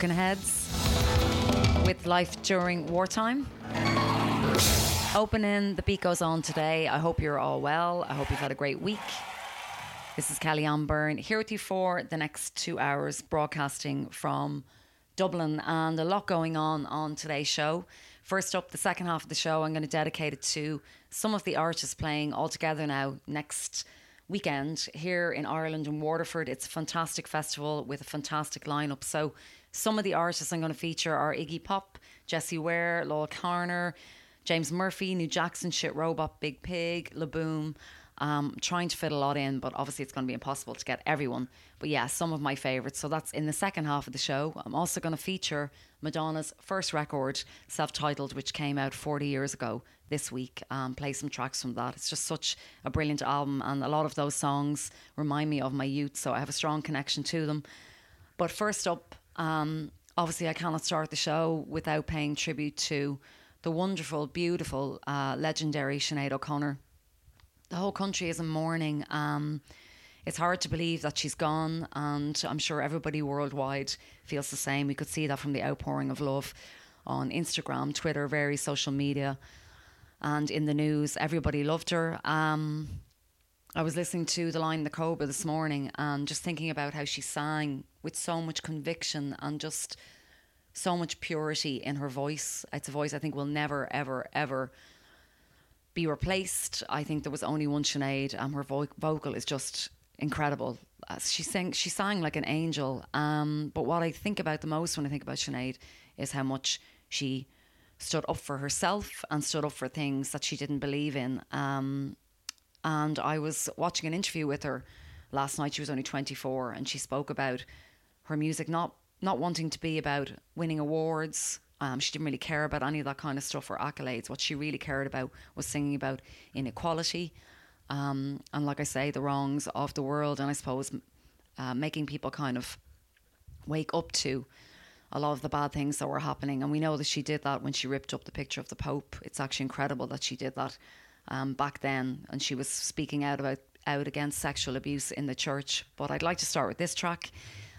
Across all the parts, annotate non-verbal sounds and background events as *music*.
Talking Heads with life during wartime. Opening, the beat goes on today. I hope you're all well. I hope you've had a great week. This is Kelly Byrne here with you for the next two hours, broadcasting from Dublin, and a lot going on on today's show. First up, the second half of the show, I'm going to dedicate it to some of the artists playing all together now next weekend here in Ireland in Waterford. It's a fantastic festival with a fantastic lineup. So, some of the artists I'm going to feature are Iggy Pop, Jessie Ware, Loyle Carner, James Murphy, New Jackson, Shit Robot, Biig Piig, Laboom. Um, trying to fit a lot in, but obviously it's going to be impossible to get everyone. But yeah, some of my favourites. So that's in the second half of the show. I'm also going to feature Madonna's first record, self titled, which came out 40 years ago this week. Um, play some tracks from that. It's just such a brilliant album, and a lot of those songs remind me of my youth, so I have a strong connection to them. But first up, um, obviously, I cannot start the show without paying tribute to the wonderful, beautiful, uh, legendary Sinead O'Connor. The whole country is in mourning. Um, it's hard to believe that she's gone, and I'm sure everybody worldwide feels the same. We could see that from the outpouring of love on Instagram, Twitter, various social media, and in the news. Everybody loved her. Um, I was listening to The Lion and the Cobra this morning and just thinking about how she sang with so much conviction and just so much purity in her voice. It's a voice I think will never, ever, ever be replaced. I think there was only one Sinead, and her vo- vocal is just incredible. Uh, she sang, she sang like an angel. Um, but what I think about the most when I think about Sinead is how much she stood up for herself and stood up for things that she didn't believe in. Um, and I was watching an interview with her last night. She was only 24, and she spoke about her music not not wanting to be about winning awards. Um, she didn't really care about any of that kind of stuff or accolades. What she really cared about was singing about inequality, um, and like I say, the wrongs of the world, and I suppose uh, making people kind of wake up to a lot of the bad things that were happening. And we know that she did that when she ripped up the picture of the Pope. It's actually incredible that she did that um, back then, and she was speaking out about out against sexual abuse in the church. But I'd like to start with this track.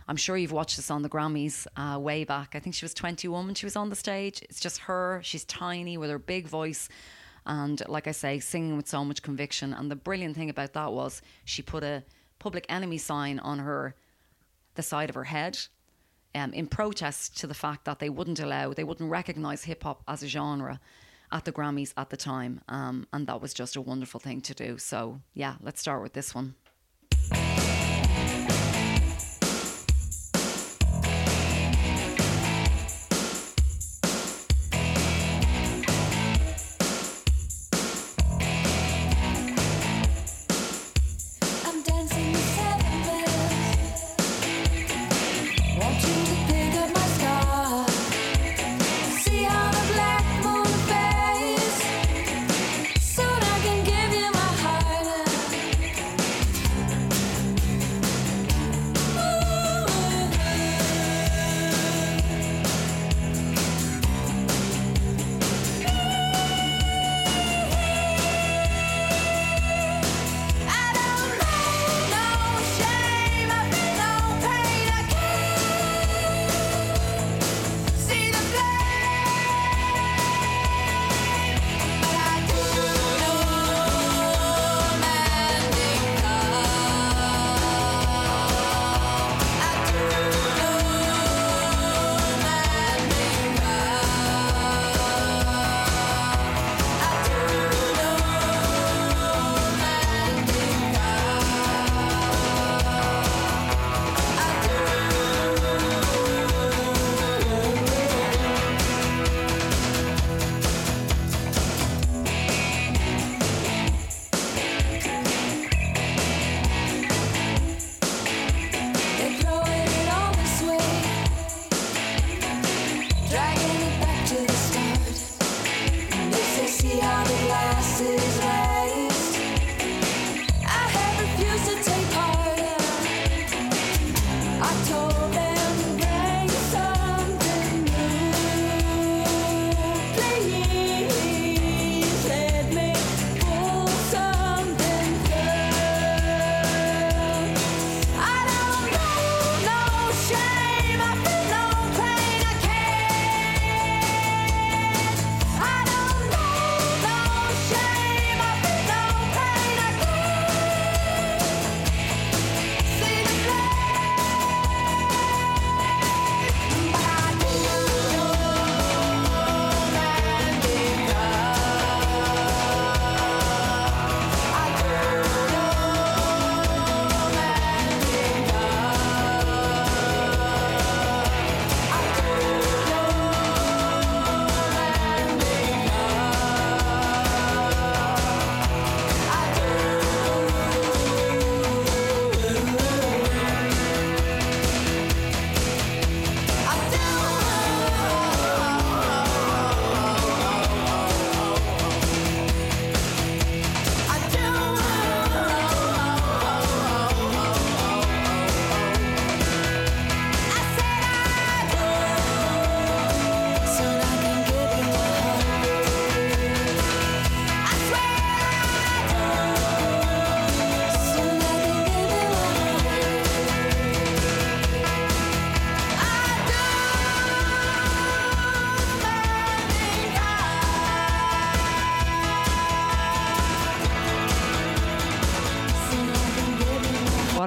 I'm sure you've watched this on the Grammys uh, way back. I think she was 21 when she was on the stage. It's just her. She's tiny with her big voice. And like I say, singing with so much conviction. And the brilliant thing about that was she put a public enemy sign on her, the side of her head, um, in protest to the fact that they wouldn't allow, they wouldn't recognize hip hop as a genre at the Grammys at the time. Um, and that was just a wonderful thing to do. So, yeah, let's start with this one.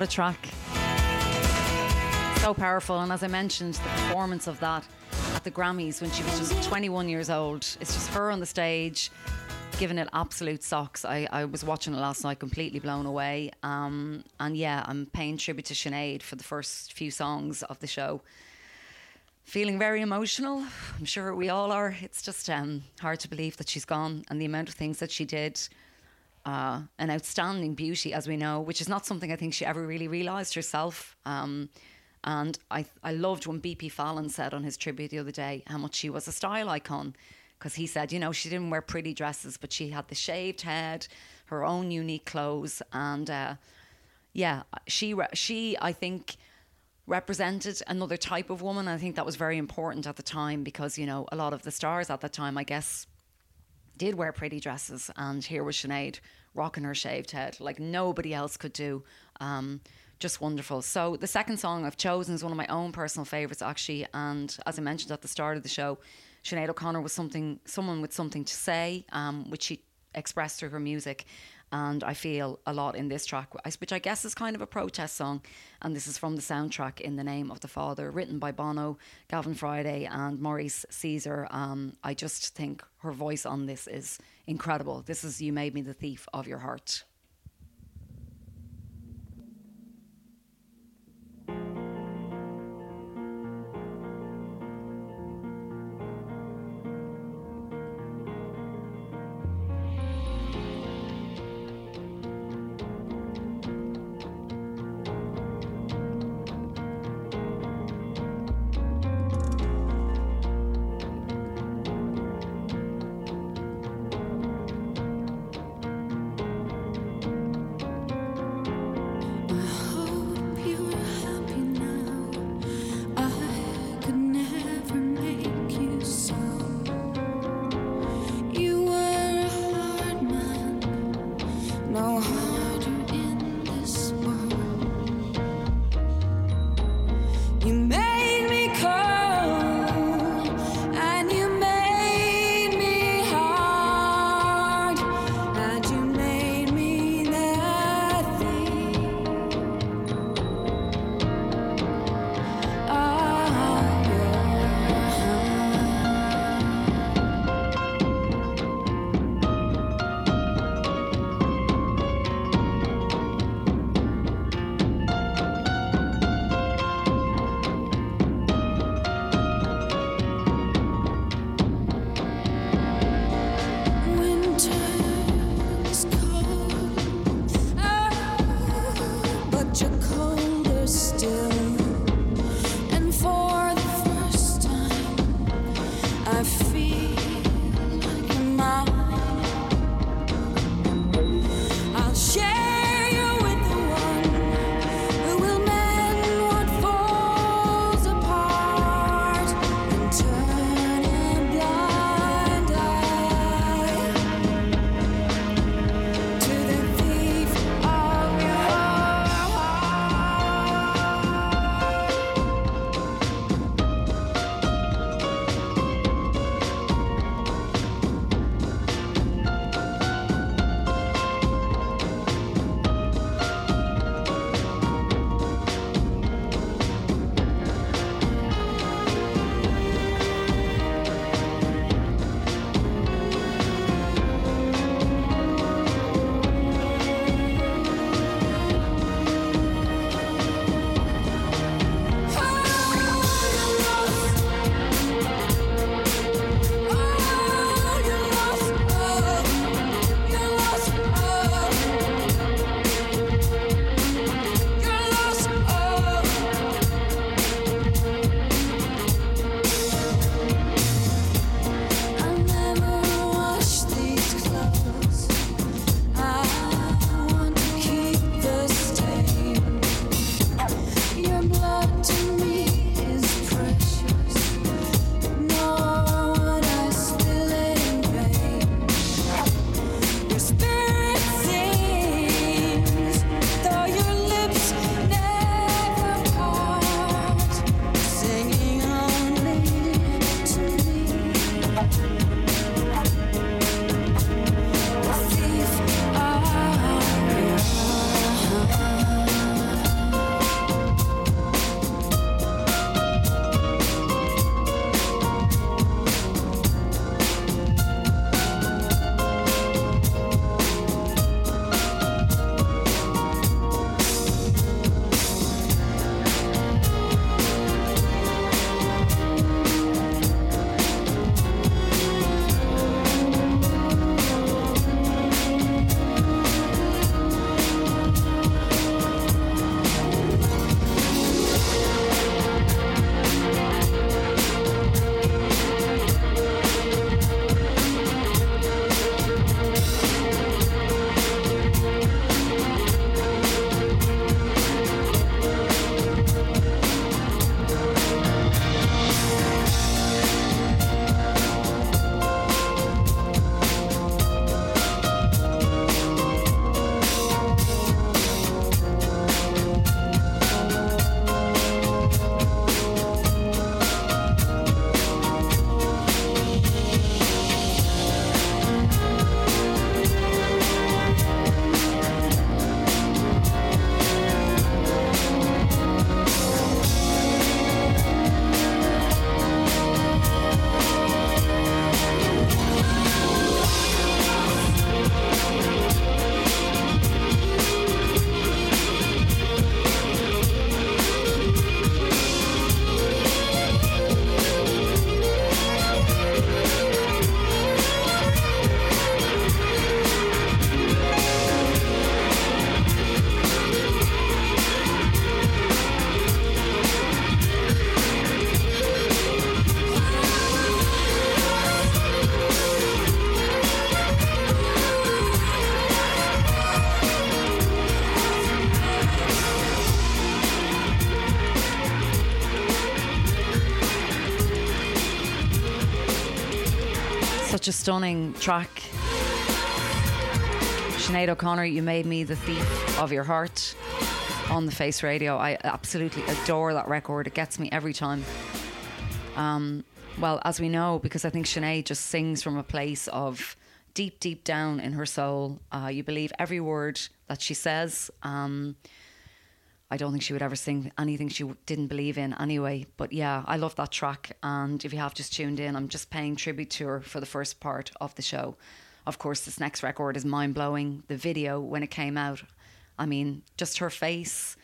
A track. So powerful. And as I mentioned, the performance of that at the Grammys when she was just 21 years old. It's just her on the stage giving it absolute socks. I, I was watching it last night, completely blown away. Um, and yeah, I'm paying tribute to Sinead for the first few songs of the show. Feeling very emotional. I'm sure we all are. It's just um, hard to believe that she's gone and the amount of things that she did uh, an outstanding beauty, as we know, which is not something I think she ever really realised herself. Um, and I, I loved when BP Fallon said on his tribute the other day how much she was a style icon. Because he said, you know, she didn't wear pretty dresses, but she had the shaved head, her own unique clothes. And uh, yeah, she, re- she, I think, represented another type of woman. I think that was very important at the time because, you know, a lot of the stars at the time, I guess, did wear pretty dresses, and here was Sinead rocking her shaved head like nobody else could do. Um, just wonderful. So the second song I've chosen is one of my own personal favourites, actually. And as I mentioned at the start of the show, Sinead O'Connor was something, someone with something to say, um, which she expressed through her music. And I feel a lot in this track, which I guess is kind of a protest song. And this is from the soundtrack In the Name of the Father, written by Bono, Gavin Friday, and Maurice Seezer. Um, I just think her voice on this is incredible. This is You Made Me the Thief of Your Heart. Stunning track. Sinead O'Connor, you made me the thief of your heart on the Face Radio. I absolutely adore that record. It gets me every time. Um, well, as we know, because I think Sinead just sings from a place of deep, deep down in her soul. Uh, you believe every word that she says. Um, I don't think she would ever sing anything she didn't believe in anyway. But yeah, I love that track. And if you have just tuned in, I'm just paying tribute to her for the first part of the show. Of course, this next record is mind blowing. The video, when it came out, I mean, just her face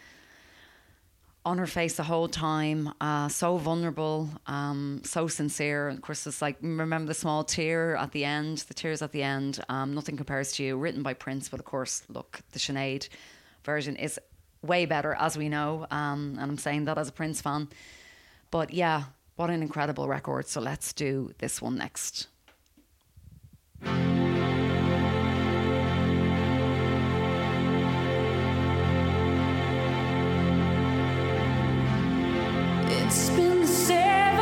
on her face the whole time, uh, so vulnerable, um, so sincere. Of course, it's like remember the small tear at the end, the tears at the end. Um, Nothing compares to you, written by Prince, but of course, look, the Sinead version is way better, as we know, um, and I'm saying that as a Prince fan. But yeah, what an incredible record! So let's do this one next. It's been seven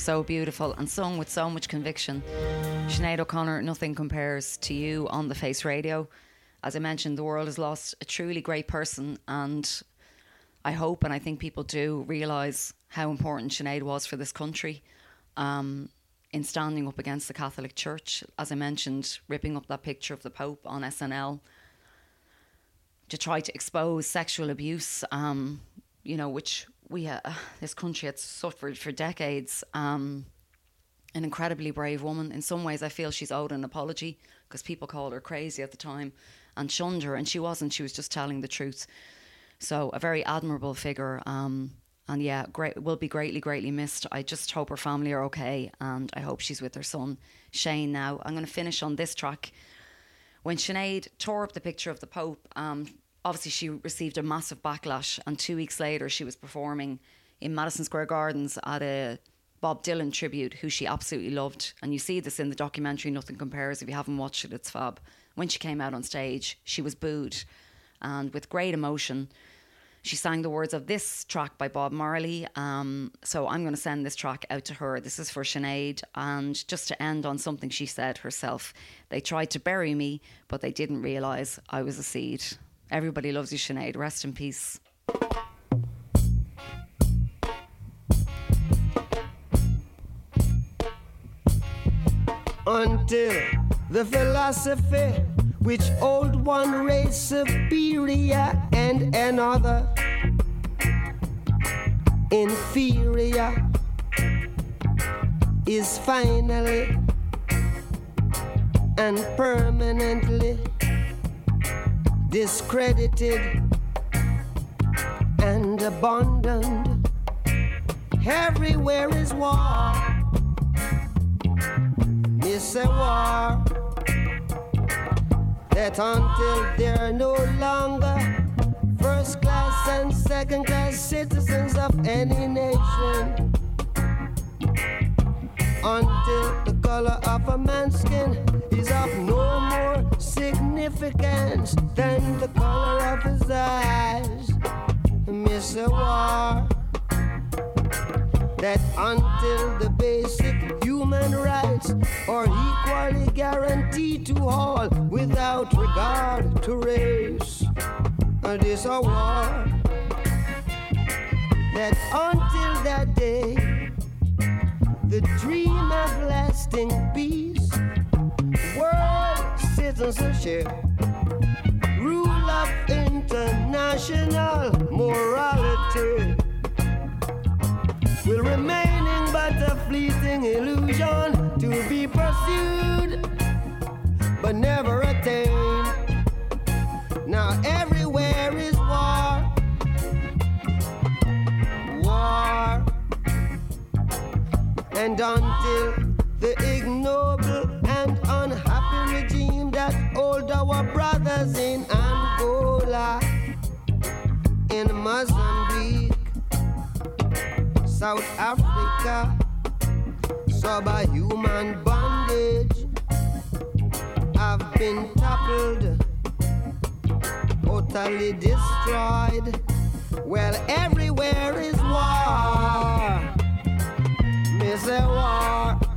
so beautiful and sung with so much conviction. Sinead O'Connor, nothing compares to you on the Face Radio. As I mentioned, the world has lost a truly great person, and I hope and I think people do realise how important Sinead was for this country um, in standing up against the Catholic Church. As I mentioned, ripping up that picture of the Pope on SNL to try to expose sexual abuse, um, you know, which we uh, *sighs* this country had suffered for decades. Um, an incredibly brave woman. In some ways, I feel she's owed an apology because people called her crazy at the time and shunned her, and she wasn't. She was just telling the truth. So a very admirable figure. Um, and yeah, great will be greatly, greatly missed. I just hope her family are okay, and I hope she's with her son Shane now. I'm going to finish on this track. When Sinead tore up the picture of the Pope, um, obviously she received a massive backlash, and two weeks later she was performing in Madison Square Gardens at a Bob Dylan tribute, who she absolutely loved. And you see this in the documentary Nothing Compares. If you haven't watched it, it's fab. When she came out on stage, she was booed, and with great emotion. She sang the words of this track by Bob Marley. Um, so I'm going to send this track out to her. This is for Sinead. And just to end on something she said herself they tried to bury me, but they didn't realise I was a seed. Everybody loves you, Sinead. Rest in peace. until the philosophy which old one race superior and another inferior is finally and permanently discredited and abandoned. Everywhere is war. It's a war that until they're no longer first class and second class citizens of any nation, until the color of a man's skin is of no more significance than the color of his eyes. Miss a war that until the basic human rights are equally guaranteed to all without regard to race. And it's a war that until that day, the dream of lasting peace, world citizenship, rule of international morality. Will remaining but a fleeting illusion to be pursued but never attained. Now everywhere is war, war, and until the ignoble and unhappy regime that hold our brothers in Angola, in Mozambique. South Africa, subhuman bondage. I've been toppled, totally destroyed. Well, everywhere is war. Miss war.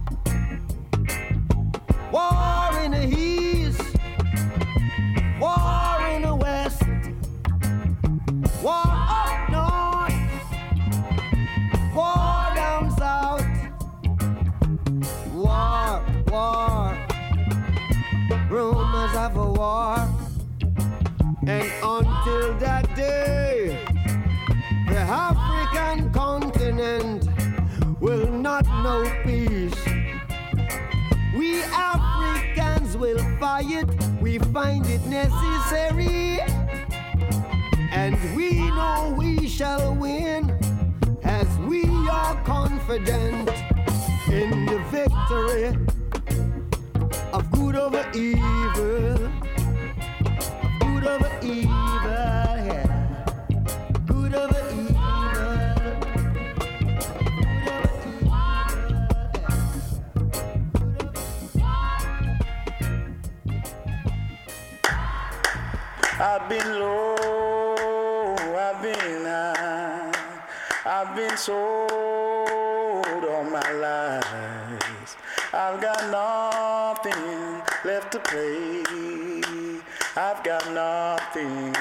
War in the east, war in the west, war up north. War down south. War, war. Rumors of a war. And until that day, the African find it necessary. And we know we shall win as we are confident in the victory of good over evil. Good over evil, yeah. Good over evil. I've been low, I've been high, I've been sold all my life. I've got nothing left to play. I've got nothing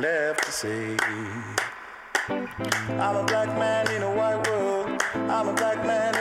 left to say. I'm a black man in a white world. I'm a black man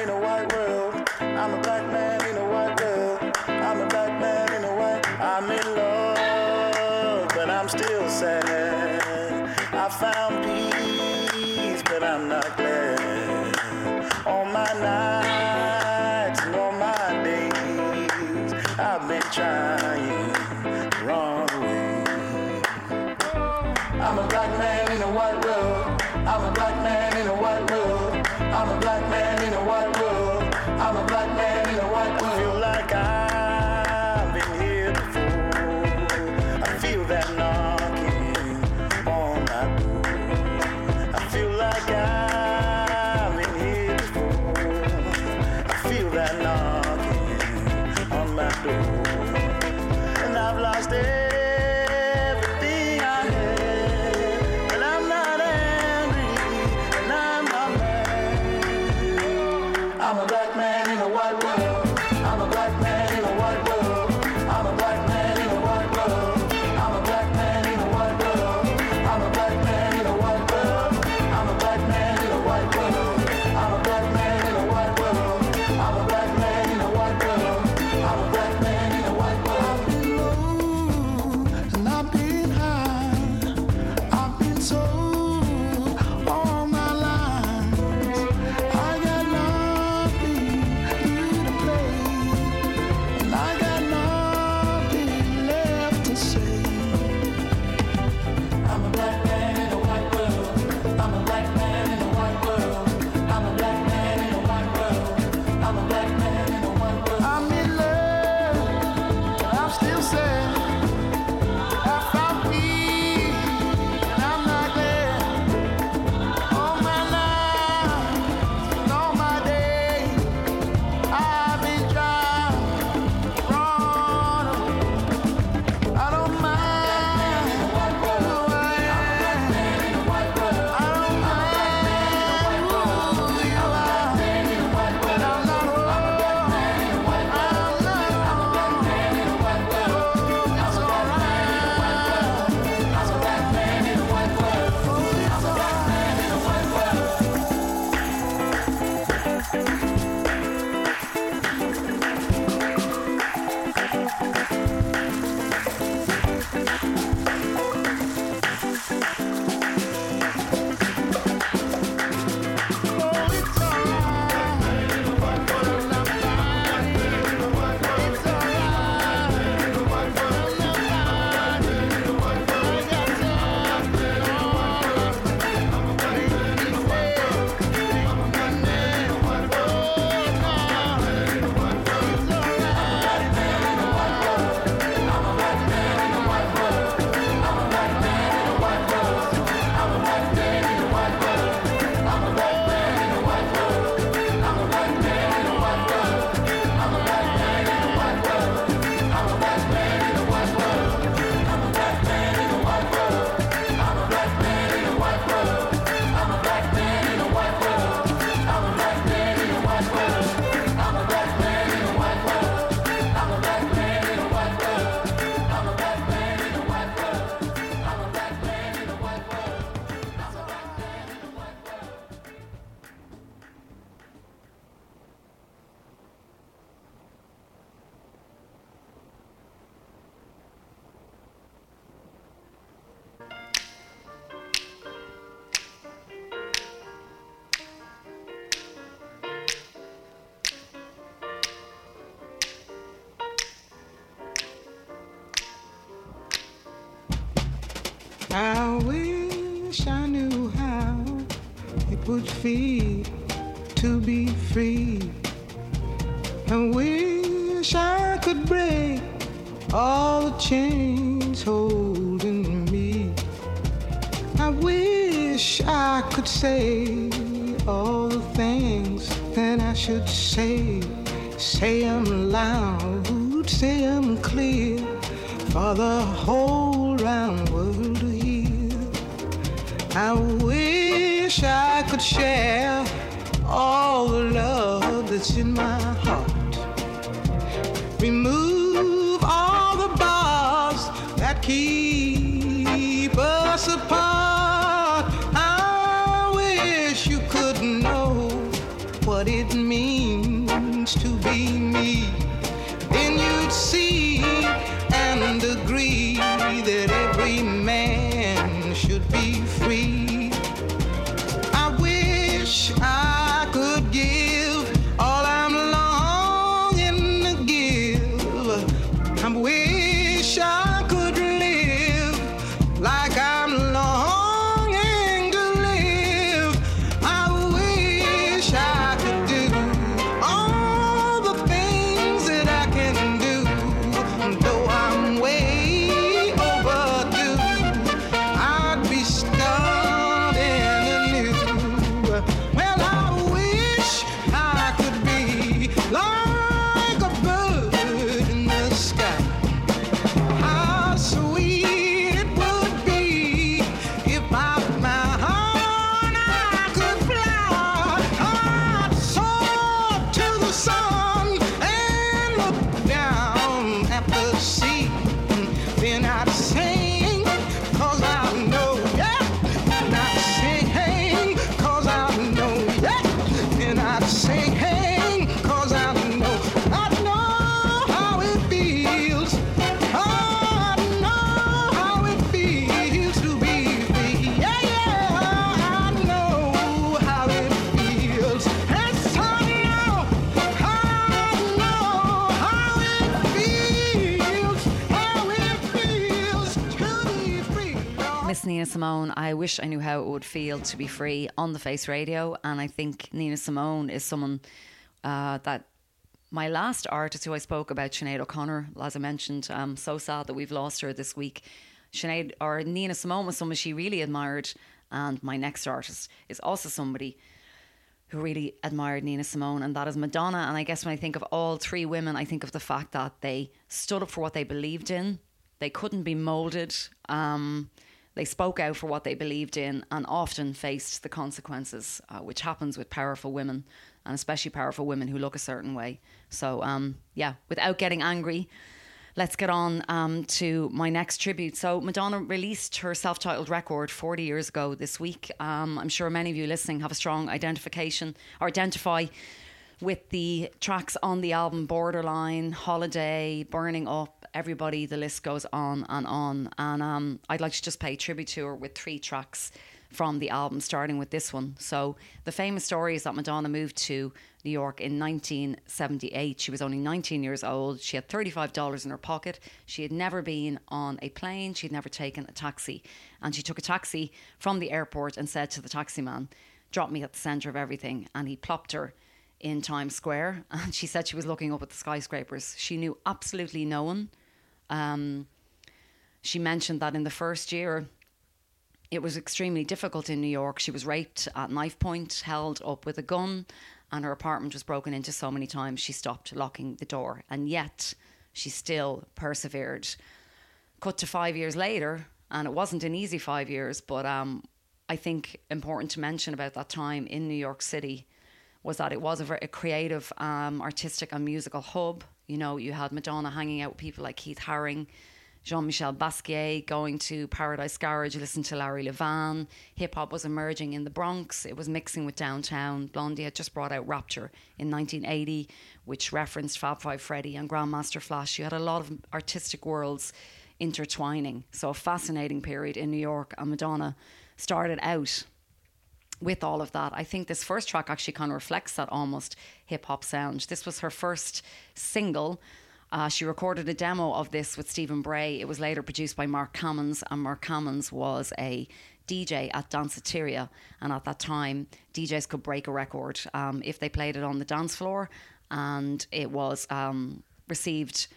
say Nina Simone, I wish I knew how it would feel to be free on the Face Radio. And I think Nina Simone is someone uh, that my last artist who I spoke about, Sinead O'Connor, as I mentioned, I'm so sad that we've lost her this week. Sinead or Nina Simone was someone she really admired. And my next artist is also somebody who really admired Nina Simone, and that is Madonna. And I guess when I think of all three women, I think of the fact that they stood up for what they believed in. They couldn't be molded. Um, they spoke out for what they believed in and often faced the consequences, uh, which happens with powerful women, and especially powerful women who look a certain way. So, um, yeah, without getting angry, let's get on um, to my next tribute. So, Madonna released her self titled record 40 years ago this week. Um, I'm sure many of you listening have a strong identification or identify with the tracks on the album Borderline, Holiday, Burning Up, Everybody, the list goes on and on. And um, I'd like to just pay tribute to her with three tracks from the album, starting with this one. So, the famous story is that Madonna moved to New York in 1978. She was only 19 years old. She had $35 in her pocket. She had never been on a plane. She'd never taken a taxi. And she took a taxi from the airport and said to the taxi man, Drop me at the centre of everything. And he plopped her in Times Square. *laughs* And she said she was looking up at the skyscrapers. She knew absolutely no one. Um, she mentioned that in the first year, it was extremely difficult in New York. She was raped at knife point, held up with a gun, and her apartment was broken into so many times she stopped locking the door. And yet, she still persevered. Cut to five years later, and it wasn't an easy five years, but um, I think important to mention about that time in New York City was that it was a very creative, um, artistic, and musical hub. You know, you had Madonna hanging out with people like Keith Haring, Jean Michel Basquiat, going to Paradise Garage, listen to Larry Levan. Hip hop was emerging in the Bronx, it was mixing with downtown. Blondie had just brought out Rapture in 1980, which referenced Fab Five Freddy and Grandmaster Flash. You had a lot of artistic worlds intertwining. So, a fascinating period in New York, and Madonna started out with all of that. I think this first track actually kind of reflects that almost hip hop sound. This was her first single. Uh, she recorded a demo of this with Stephen Bray. It was later produced by Mark Kamins, and Mark Kamins was a DJ at Danceteria. And at that time, DJs could break a record um, if they played it on the dance floor, and it was um, received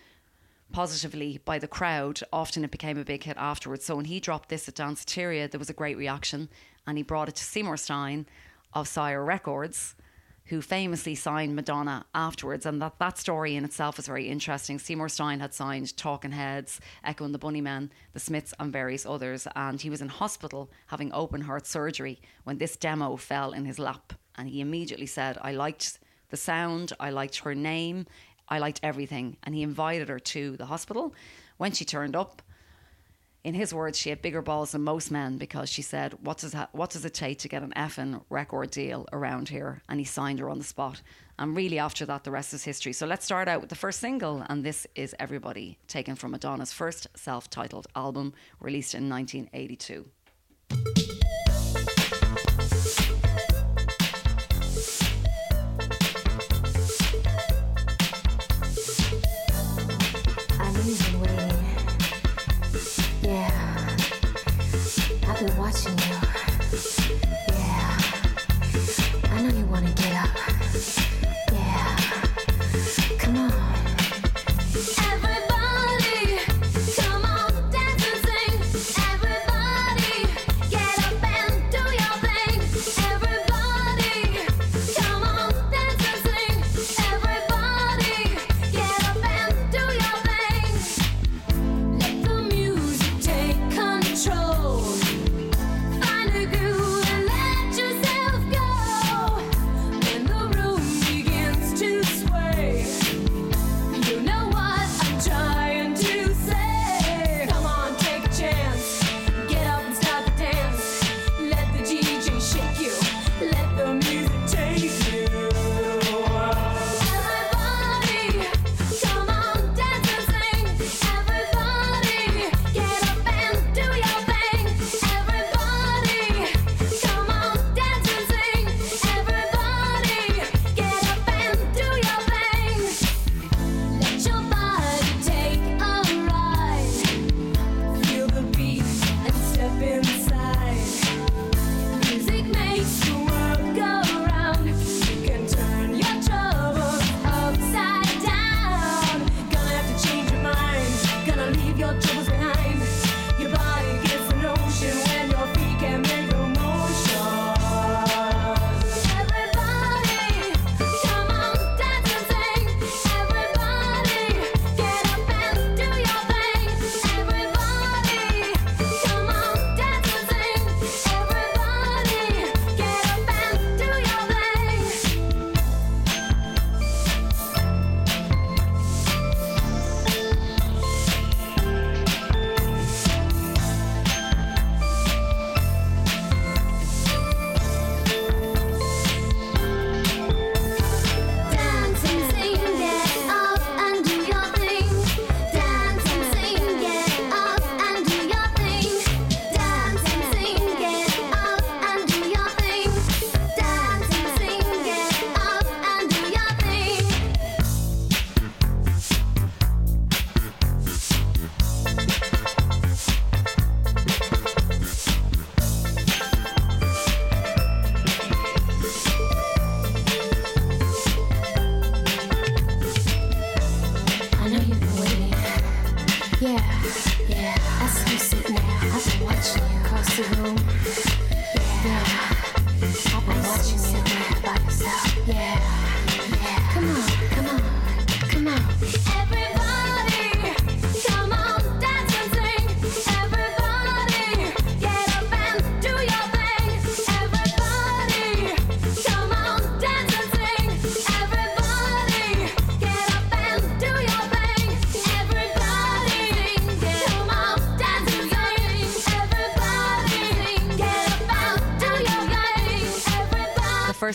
positively by the crowd. Often it became a big hit afterwards. So when he dropped this at Danceteria, there was a great reaction, and he brought it to Seymour Stein of Sire Records, who famously signed Madonna afterwards. And that, that story in itself is very interesting. Seymour Stein had signed Talking Heads, Echo and the Bunnymen, the Smiths, and various others. And he was in hospital having open heart surgery when this demo fell in his lap. And he immediately said, I liked the sound, I liked her name, I liked everything. And he invited her to the hospital. When she turned up, in his words, she had bigger balls than most men because she said, "What does ha- what does it take to get an effing record deal around here?" And he signed her on the spot. And really, after that, the rest is history. So let's start out with the first single, and this is "Everybody," taken from Madonna's first self-titled album, released in 1982. To get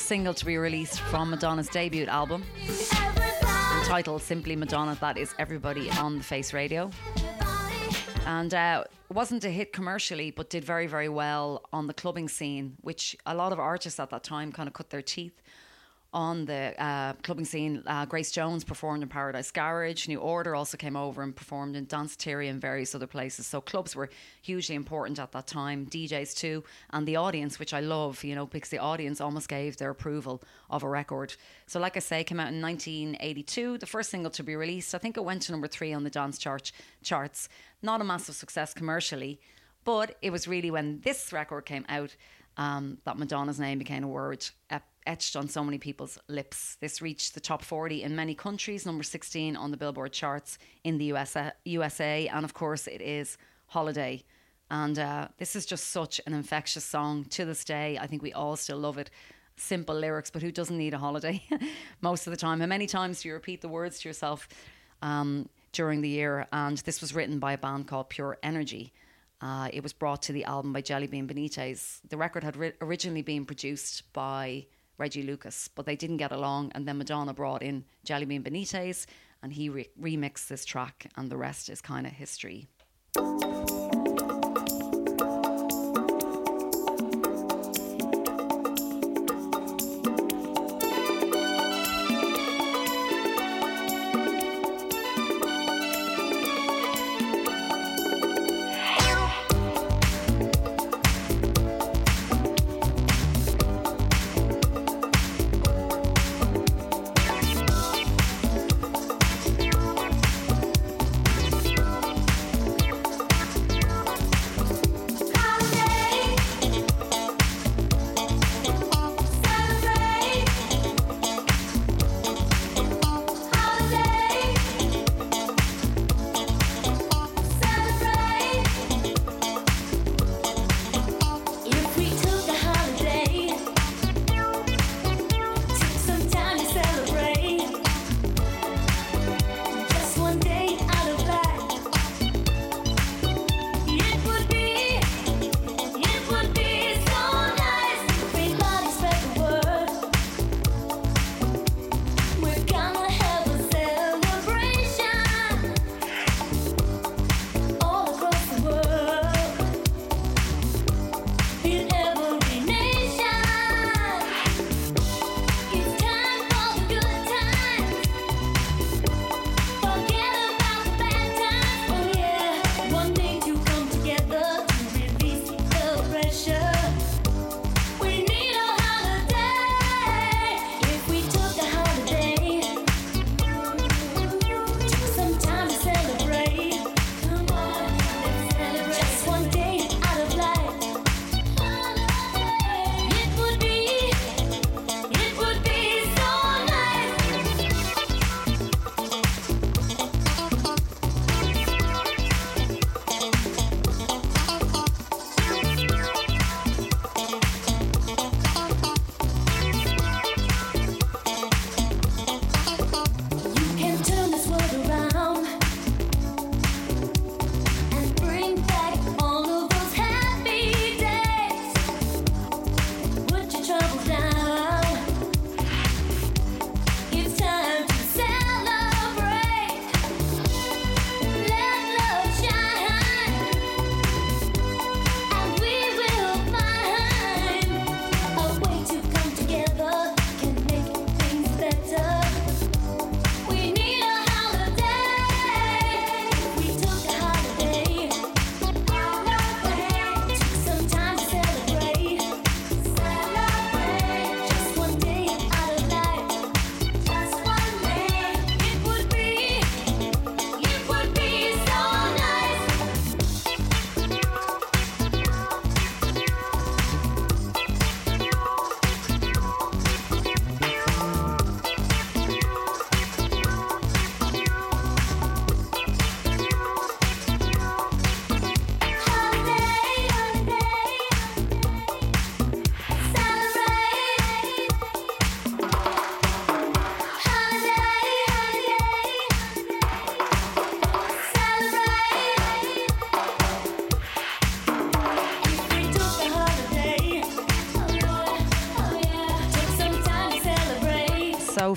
first single to be released from Madonna's debut album, entitled simply Madonna, that is Everybody on the Face Radio. And uh, wasn't a hit commercially, but did very, very well on the clubbing scene, which a lot of artists at that time kind of cut their teeth on the uh, clubbing scene. Uh, Grace Jones performed in Paradise Garage. New Order also came over and performed in Danceteria and various other places. So clubs were hugely important at that time. DJs too, and the audience, which I love, you know, because the audience almost gave their approval of a record. So, like I say, came out in 1982. The first single to be released. I think it went to number three on the dance chart charts. Not a massive success commercially, but it was really when this record came out um, that Madonna's name became a word etched on so many people's lips. This reached the top 40 in many countries, number 16 on the Billboard charts in the USA, USA and of course it is Holiday. And uh, this is just such an infectious song to this day. I think we all still love it. simple lyrics, but who doesn't need a holiday *laughs* most of the time? How many times do you repeat the words to yourself um, during the year? And this was written by a band called Pure Energy. Uh, it was brought to the album by Jellybean Benitez. The record had ri- originally been produced by Reggie Lucas, but they didn't get along. And then Madonna brought in Jellybean Benitez, and he re- remixed this track, and the rest is kind of history.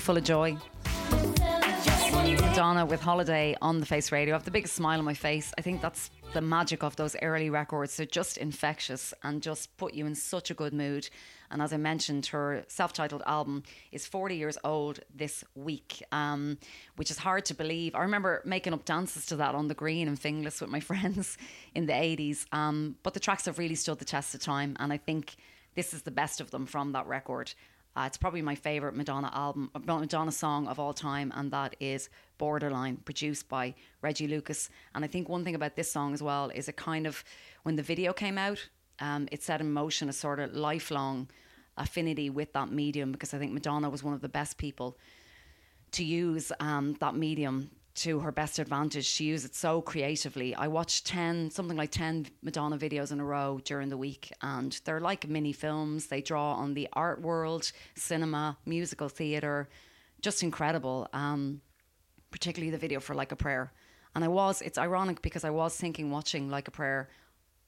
Full of joy. Madonna with Holiday on the Face Radio. I have the biggest smile on my face. I think that's the magic of those early records. They're just infectious and just put you in such a good mood. And as I mentioned, her self titled album is 40 years old this week, um, which is hard to believe. I remember making up dances to that on the green and Finglas with my *laughs* friends in the 80s. Um, but the tracks have really stood the test of time. And I think this is the best of them from that record. Uh, it's probably my favorite Madonna album, uh, Madonna song of all time, and that is Borderline, produced by Reggie Lucas. And I think one thing about this song as well is it kind of, when the video came out, um, it set in motion a sort of lifelong affinity with that medium because I think Madonna was one of the best people to use um, that medium to her best advantage. She used it so creatively. I watched 10, something like 10 Madonna videos in a row during the week, and they're like mini films. They draw on the art world, cinema, musical theatre, just incredible. Um, particularly the video for Like a Prayer. And I was, it's ironic because I was thinking, watching Like a Prayer,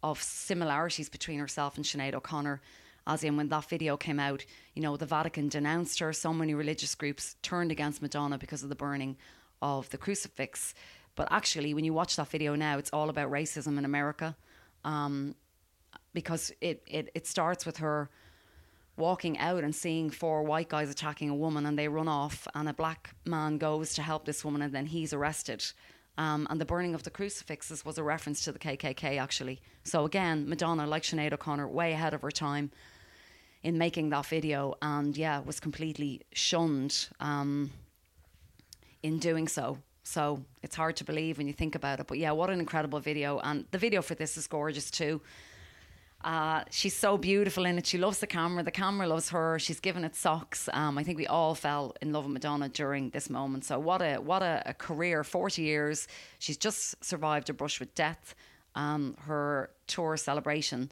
of similarities between herself and Sinead O'Connor. As in, when that video came out, you know, the Vatican denounced her. So many religious groups turned against Madonna because of the burning of the crucifix. But actually, when you watch that video now, it's all about racism in America. Um, because it, it, it starts with her walking out and seeing four white guys attacking a woman and they run off and a black man goes to help this woman and then he's arrested um, and the burning of the crucifixes was a reference to the KKK actually so again Madonna like Sinead O'Connor way ahead of her time in making that video and yeah was completely shunned um, in doing so so it's hard to believe when you think about it but yeah what an incredible video and the video for this is gorgeous too uh, she's so beautiful in it. She loves the camera. The camera loves her. She's given it socks. Um, I think we all fell in love with Madonna during this moment. So what a what a, a career! Forty years. She's just survived a brush with death. Um, her tour celebration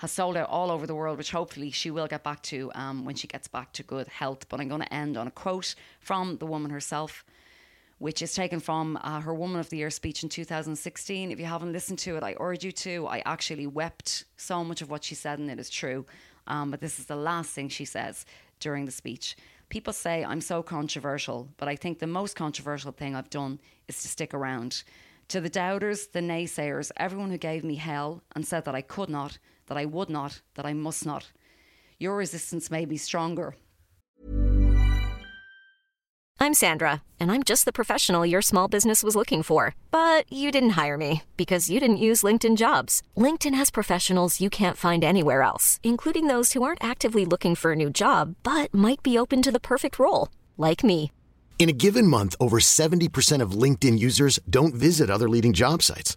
has sold out all over the world, which hopefully she will get back to um, when she gets back to good health. But I'm going to end on a quote from the woman herself which is taken from uh, her Woman of the Year speech in 2016. If you haven't listened to it, I urge you to. I actually wept so much of what she said, and it is true. Um, but this is the last thing she says during the speech. People say I'm so controversial, but I think the most controversial thing I've done is to stick around. To the doubters, the naysayers, everyone who gave me hell and said that I could not, that I would not, that I must not. Your resistance may be stronger. I'm Sandra, and I'm just the professional your small business was looking for. But you didn't hire me because you didn't use LinkedIn jobs. LinkedIn has professionals you can't find anywhere else, including those who aren't actively looking for a new job but might be open to the perfect role, like me. In a given month, over 70% of LinkedIn users don't visit other leading job sites.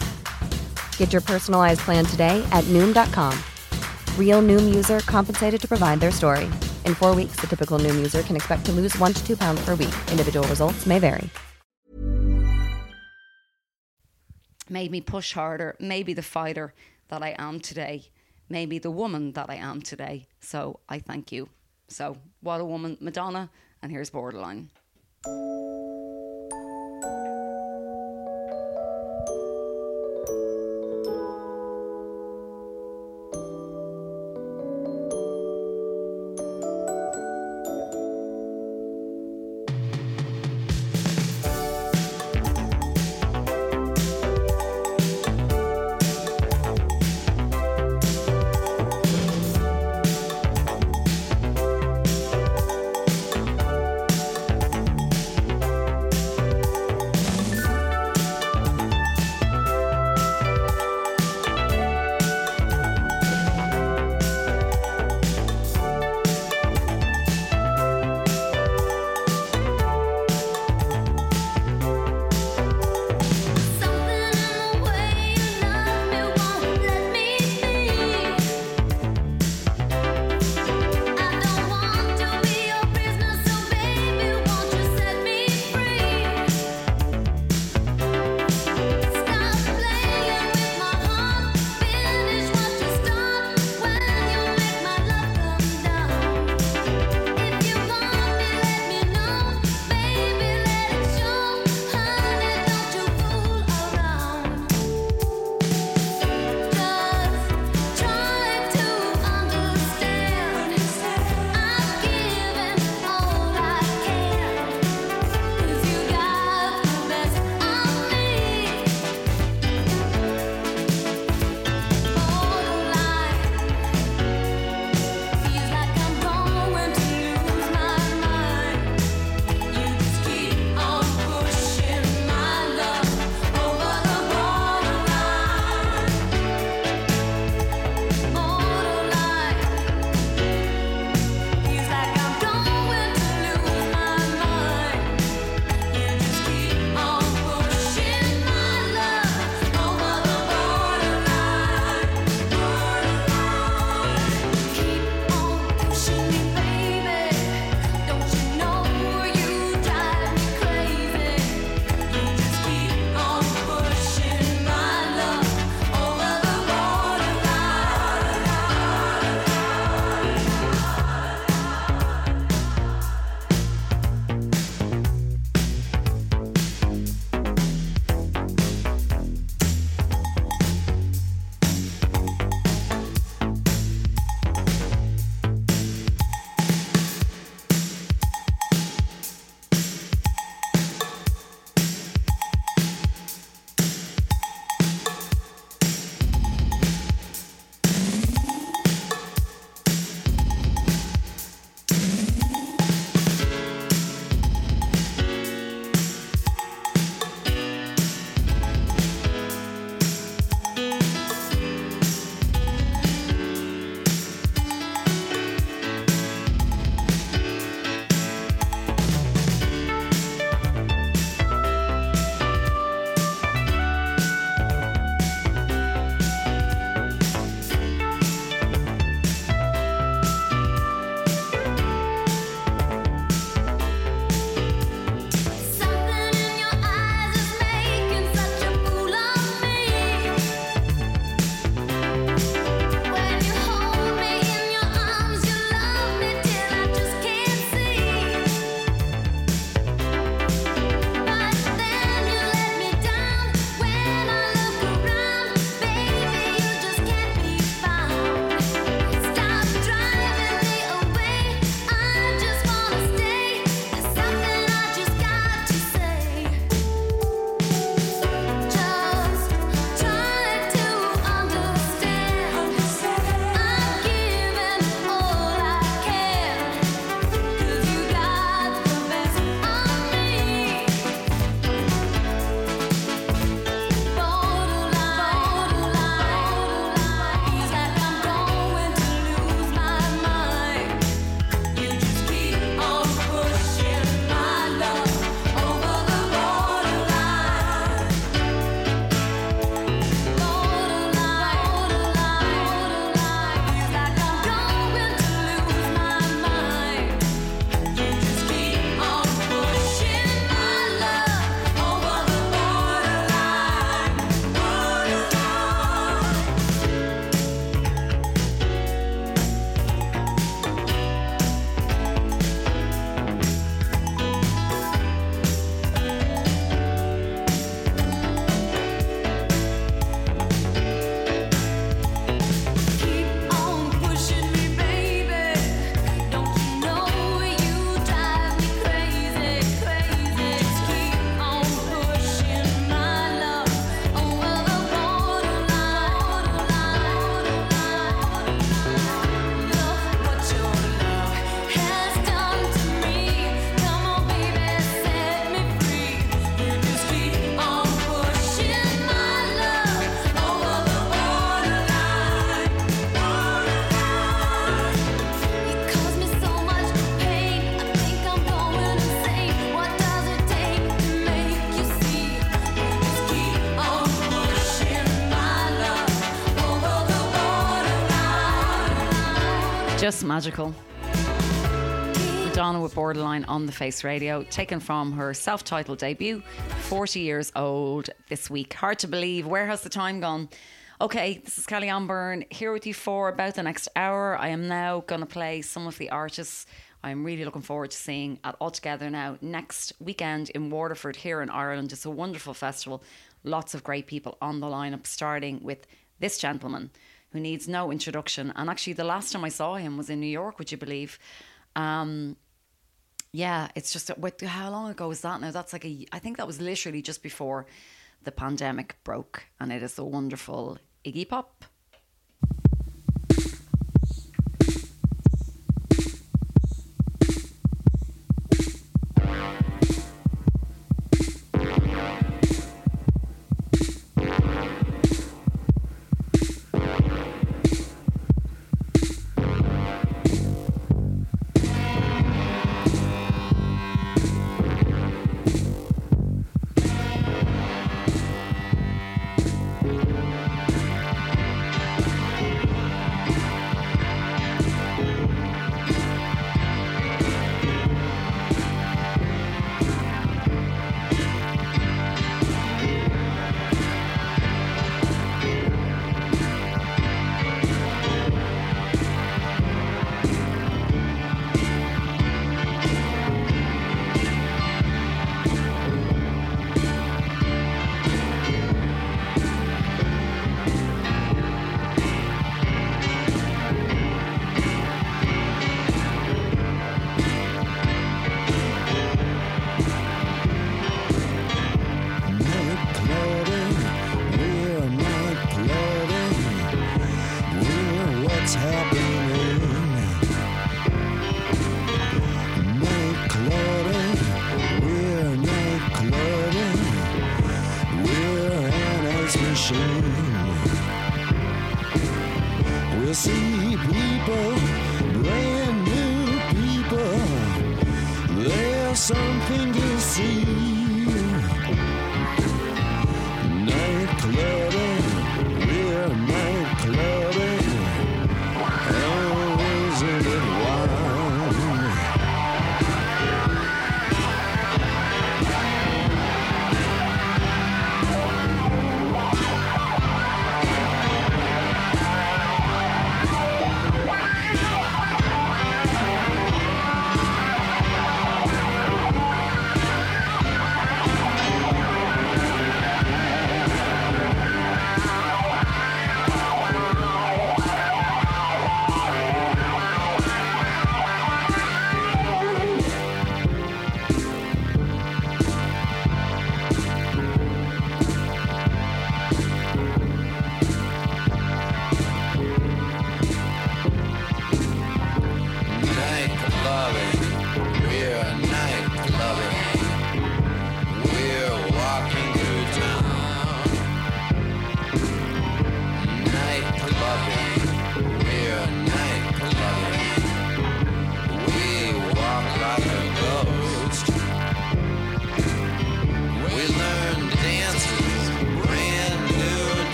Get your personalized plan today at Noom.com. Real Noom user compensated to provide their story. In four weeks, the typical Noom user can expect to lose one to two pounds per week. Individual results may vary. made me push harder, maybe the fighter that I am today, maybe the woman that I am today. So I thank you. So, what a woman, Madonna, and here's Borderline. Magical. Madonna with Borderline on the Face Radio, taken from her self titled debut, 40 years old this week. Hard to believe. Where has the time gone? Okay, this is Kelly-Anne Byrne here with you for about the next hour. I am now going to play some of the artists I'm really looking forward to seeing at All Together Now next weekend in Waterford here in Ireland. It's a wonderful festival. Lots of great people on the lineup, starting with this gentleman who needs no introduction. And actually, the last time I saw him was in New York, would you believe? Um, yeah, it's just what, how long ago was that now? That's like a, I think that was literally just before the pandemic broke, and it is the wonderful Iggy Pop.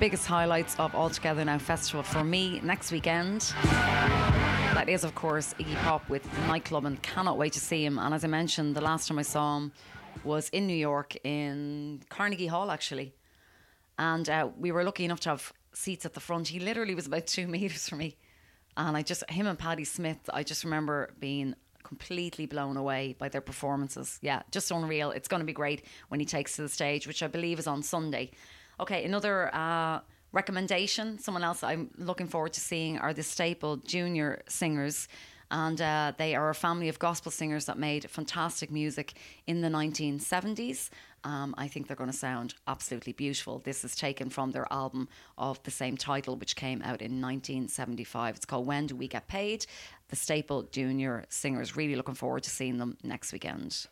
Biggest highlights of All Together Now Festival for me next weekend. That is, of course, Iggy Pop with Nightclub, and cannot wait to see him. And as I mentioned, the last time I saw him was in New York in Carnegie Hall, actually. And uh, we were lucky enough to have seats at the front. He literally was about two *laughs* meters from me. And I just, him and Patti Smith, I just remember being completely blown away by their performances. Yeah, just unreal. It's going to be great when he takes to the stage, which I believe is on Sunday. Okay, another uh, recommendation, someone else I'm looking forward to seeing are the Staple Junior Singers. And uh, they are a family of gospel singers that made fantastic music in the 1970s. Um, I think they're going to sound absolutely beautiful. This is taken from their album of the same title, which came out in 1975. It's called When Do We Get Paid? The Staple Junior Singers. Really looking forward to seeing them next weekend.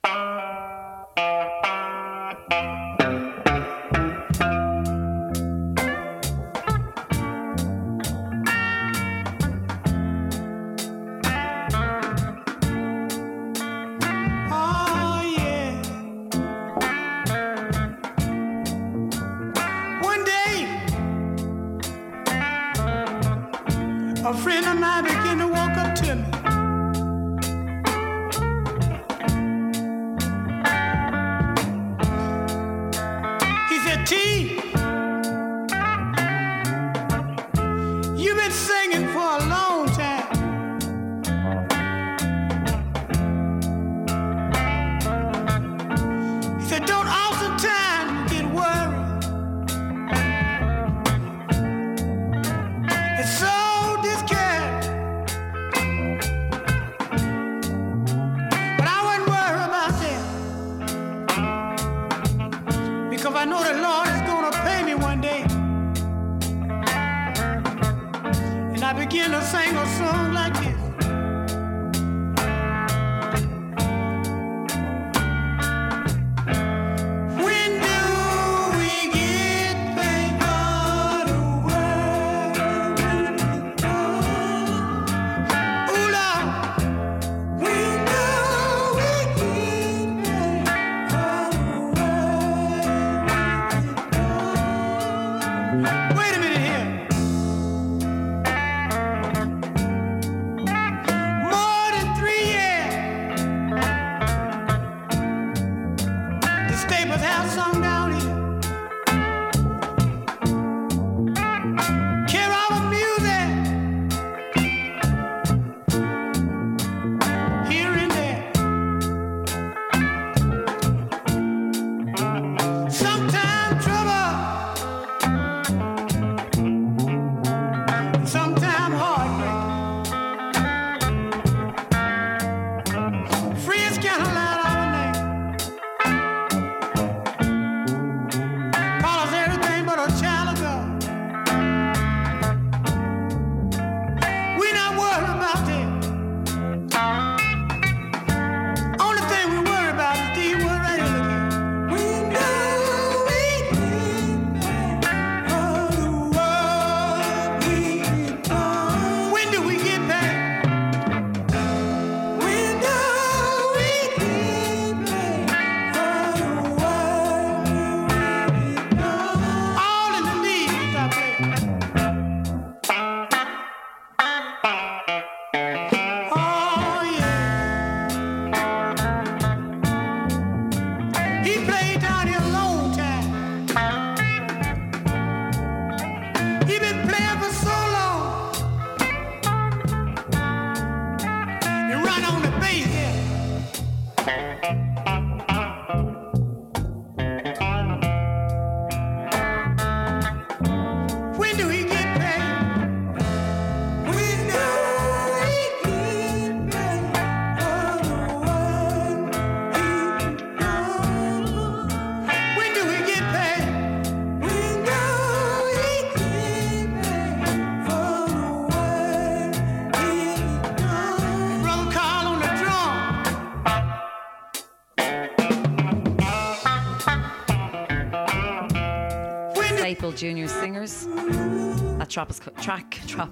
Track *laughs* is, track, track,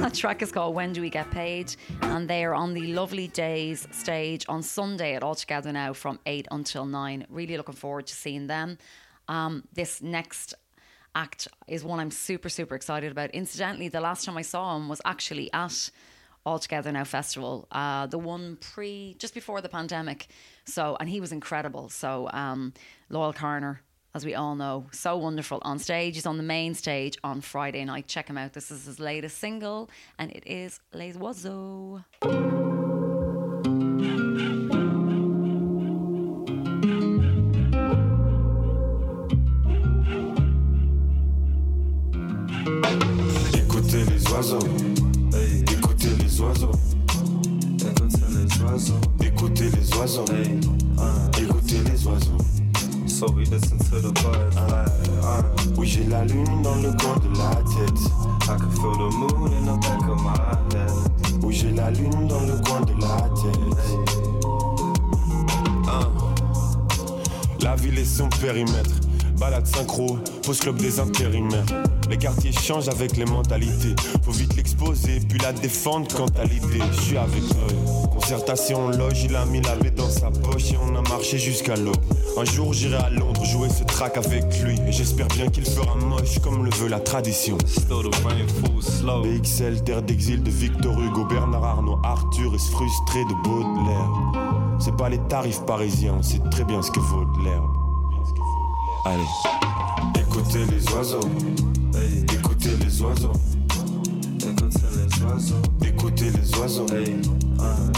that track is called When Do We Get Paid? And they are on the Lovely Days stage on Sunday at All Together Now from 8 until 9. Really looking forward to seeing them. Um, this next act is one I'm super, super excited about. Incidentally, the last time I saw him was actually at All Together Now Festival, uh, the one pre, just before the pandemic. So, and he was incredible. So, um, Loyle Carner, as we all know, so wonderful on stage. He's on the main stage on Friday night. Check him out. This is his latest single, and it is Les Oiseaux. Écoutez les oiseaux, hey. écoutez les oiseaux, écoutez les oiseaux, écoutez les oiseaux, hey. écoutez les oiseaux. So we listen to the birds fly. Oui, j'ai la lune dans le coin de la tête. I can feel the moon in the back of my head. Oui, j'ai la lune dans le coin de la tête. Hein. La ville est son périmètre. Balade synchro, post club des intérimaires. Les quartiers changent avec les mentalités. Faut vite l'exposer, puis la défendre quant à l'idée. Je suis avec l'œil. Concertation, loge, il a mis la baie dans sa poche et on a marché jusqu'à l'aube. Un jour j'irai à Londres jouer ce track avec lui. Et j'espère bien qu'il fera moche comme le veut la tradition. BXL, terre d'exil de Victor Hugo, Bernard Arnault, Arthur est frustré de Baudelaire. C'est pas les tarifs parisiens, c'est très bien ce que vaut l'herbe. Allez. Écoutez les oiseaux. Écoutez les oiseaux. Écoutez les oiseaux. Écoutez les oiseaux.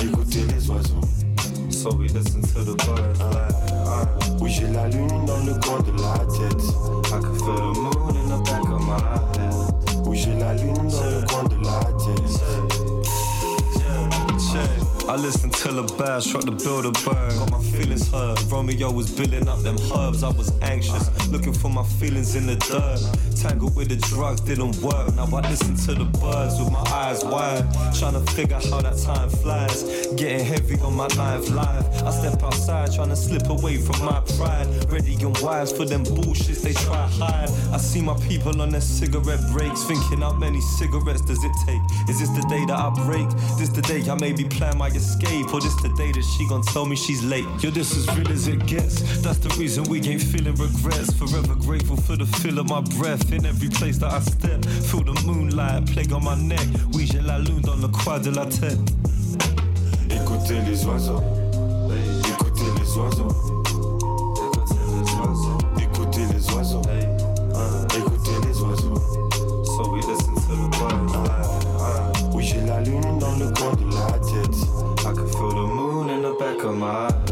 Écoutez les oiseaux. So we listen to the birds fly. Oui, j'ai la lune dans le coin de la tête. I can feel the moon in the back of my head. Oui, j'ai la lune dans le coin de la tête. I listen to the bass, to build a bird. Got my feelings hurt. Romeo was building up them herbs. I was anxious, looking for my feelings in the dirt. Tangled with the drugs, didn't work. Now I listen to the birds with my eyes wide, trying to figure how that time flies. Getting heavy on my life, life. I step outside, trying to slip away from my pride. Ready and wise for them bullshits they try hide. I see my people on their cigarette breaks, thinking how many cigarettes does it take? Is this the day that I break? This the day I maybe plan my escape, or this the day that she gon' tell me she's late? Yo, this as real as it gets. That's the reason we ain't feeling regrets. Forever grateful for the feel of my breath in every place that I step. Feel the moonlight plague on my neck. Oui, j'ai la lune dans le coin de la tête. Écoutez les oiseaux. Écoutez les oiseaux. Back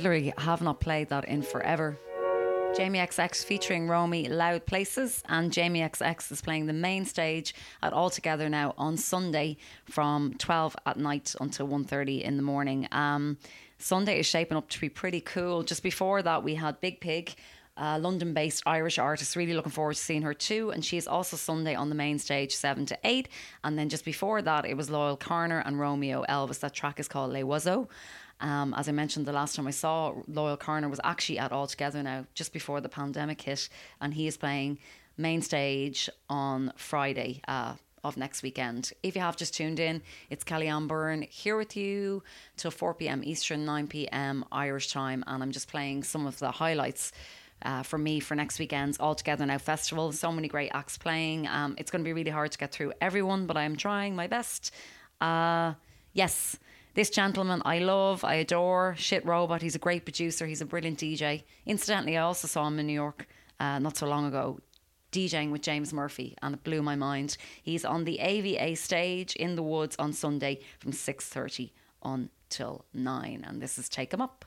Have not played that in forever. Jamie XX featuring Romy Loud Places and Jamie XX is playing the main stage at All Together now on Sunday from 12 at night until 1.30 in the morning. Um, Sunday is shaping up to be pretty cool. Just before that we had Biig Piig, uh, London-based Irish artist. Really looking forward to seeing her too. And she is also Sunday on the main stage, 7 to 8. And then just before that it was Loyle Carner and Romeo Elvis. That track is called Le Oiseau. Um, as I mentioned the last time I saw Loyle Carner was actually at All Together now, just before the pandemic hit, and he is playing main stage on Friday. Uh, of next weekend. If you have just tuned in, it's Kelly-Anne Byrne here with you till 4 pm Eastern, 9 pm Irish time, and I'm just playing some of the highlights uh, for me for next weekend's All Together Now Festival. So many great acts playing. Um, it's going to be really hard to get through everyone, but I'm trying my best. Uh, yes, this gentleman I love, I adore. Shit Robot. He's a great producer. He's a brilliant DJ. Incidentally, I also saw him in New York uh, not so long ago. DJing with James Murphy and it blew my mind. He's on the AVA stage in the woods on Sunday from 6:30 until 9 and this is Take 'em Up.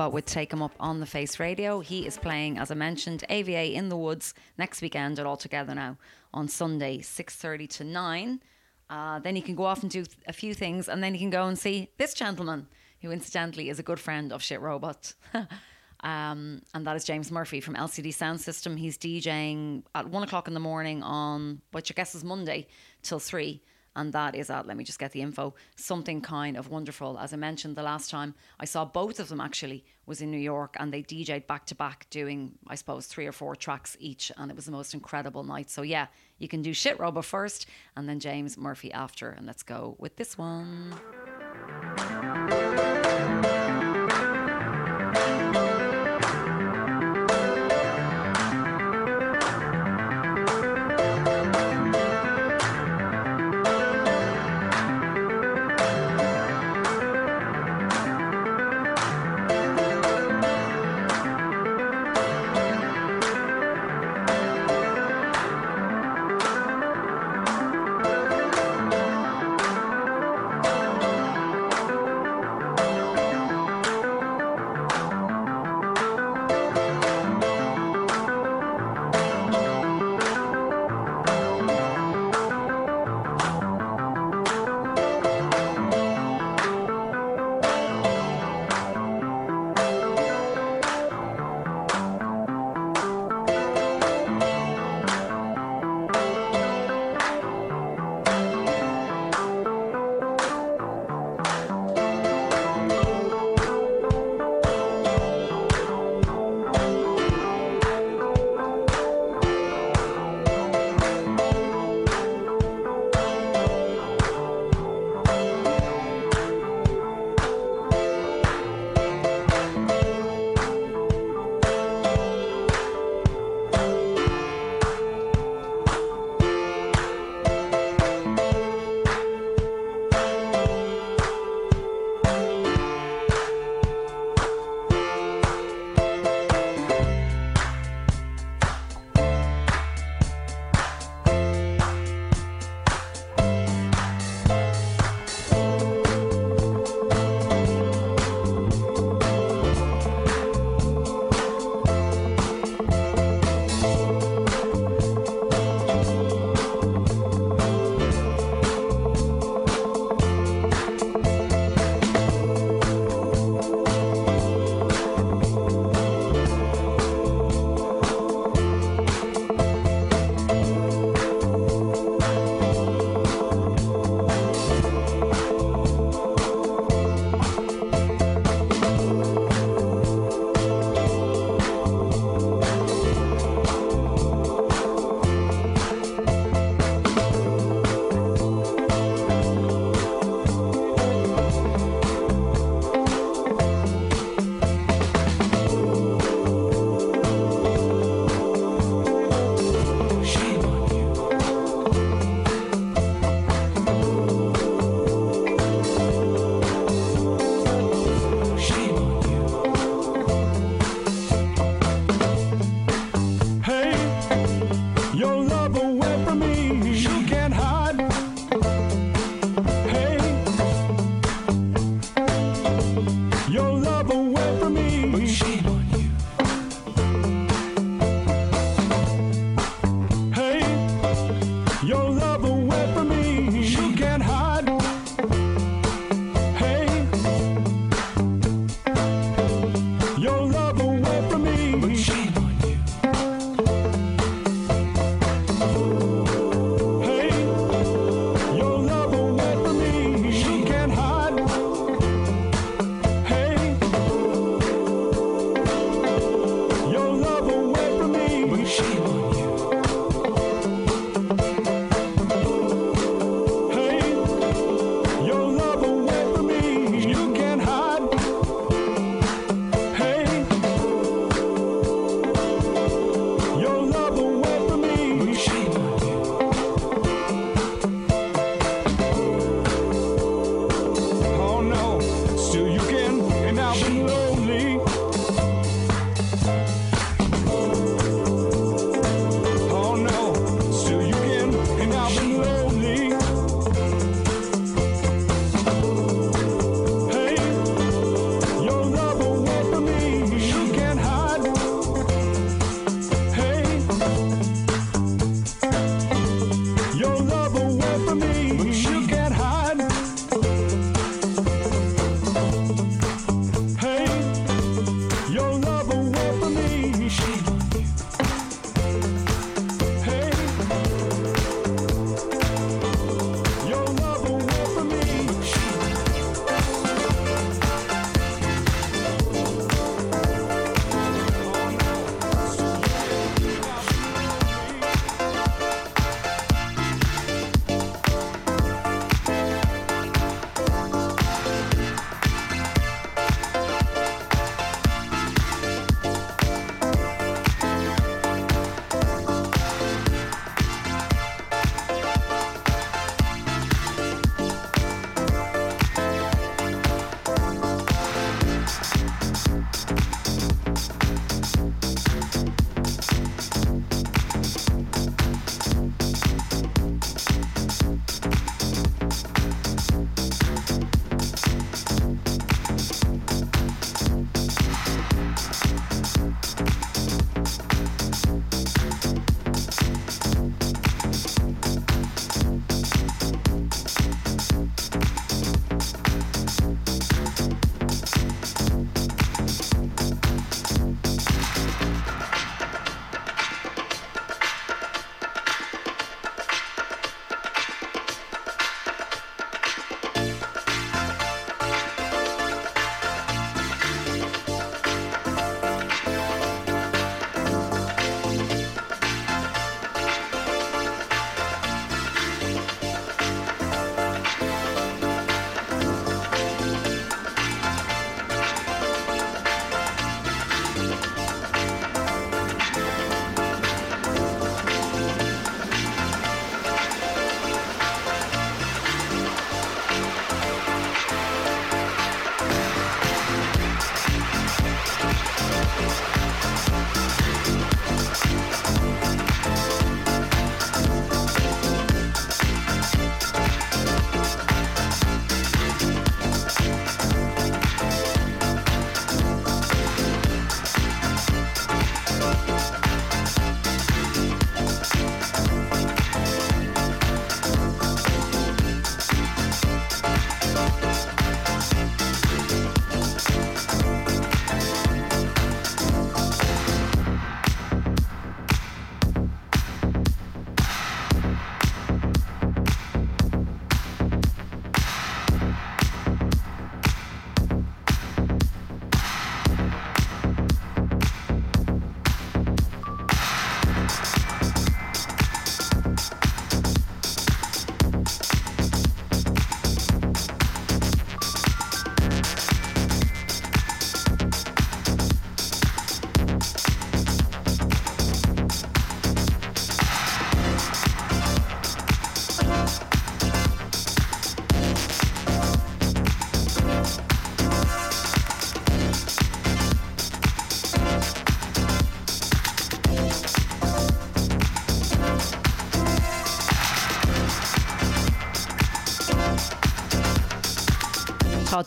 Robot would take him up on the Face Radio. He is playing, as I mentioned, AVA in the Woods next weekend at All Together Now on Sunday, 6.30 to 9. Uh, then he can go off and do a few things and then he can go and see this gentleman, who incidentally is a good friend of Shit Robot. *laughs* um, and that is James Murphy from LCD Soundsystem. He's DJing at 1 o'clock in the morning on, which I guess is Monday, till 3 and that is at let me just get the info something kind of wonderful. As i mentioned the last time i saw both of them actually was in new york and they dj'd back to back doing i suppose three or four tracks each and it was the most incredible night. So yeah you can do shit robo first and then james murphy after. And let's go with this one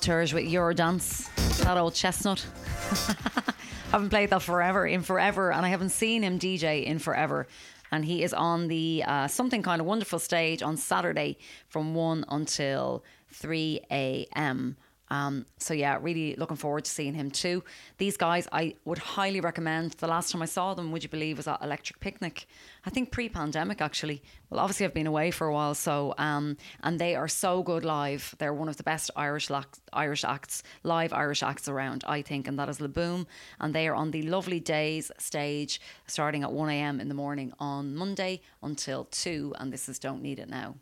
Terje with Eurodans, that old chestnut. *laughs* haven't played that forever, in forever, and I haven't seen him DJ in forever. And he is on the uh, Something Kind of Wonderful stage on Saturday from 1 until 3 a.m. Um, so yeah, really looking forward to seeing him too. These guys, I would highly recommend. The last time I saw them, would you believe, was at Electric Picnic. I think pre-pandemic actually. Well, obviously I've been away for a while, so um, and they are so good live. They're one of the best Irish lac- Irish acts, live Irish acts around, I think, and that is Le Boom. And they are on the Lovely Days stage, starting at one a.m. in the morning on Monday until two. And this is Don't Need It Now.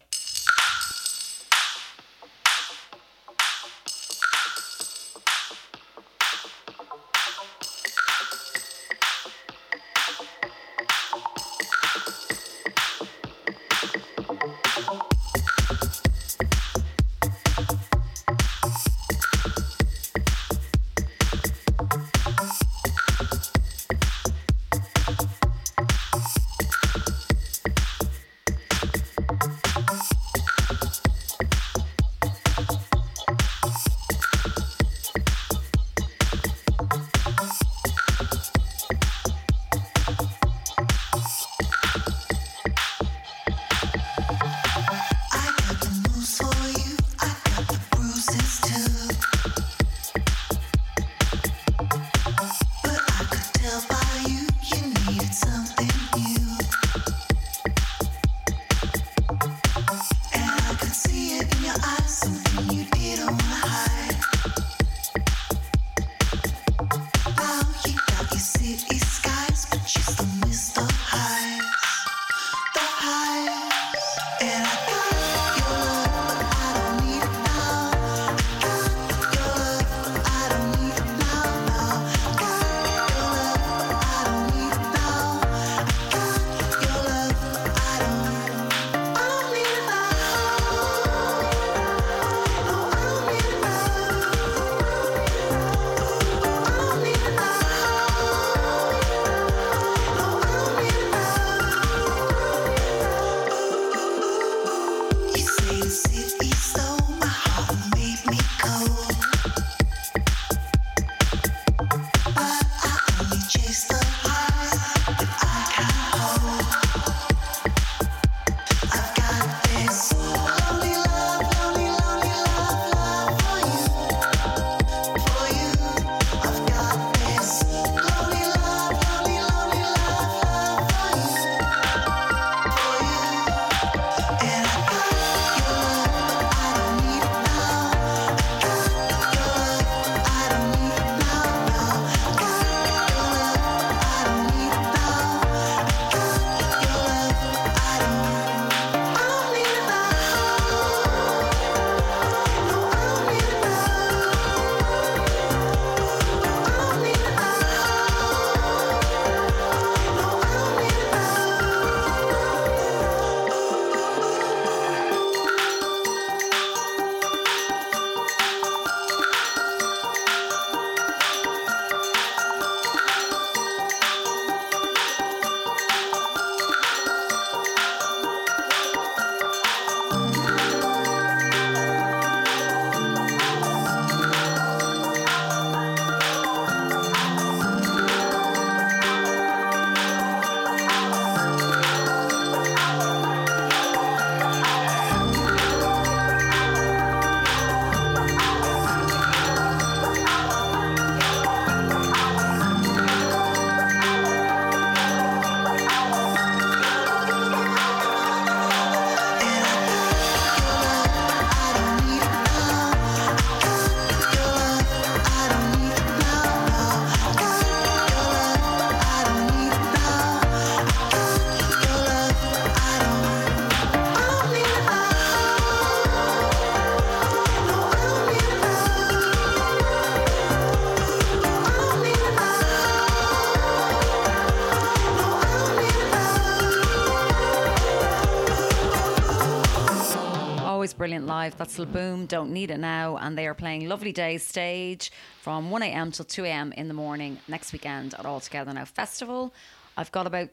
live. That's Le Boom, Don't Need It Now. And they are playing Lovely Days stage from 1am till 2am in the morning next weekend at All Together Now Festival. I've got about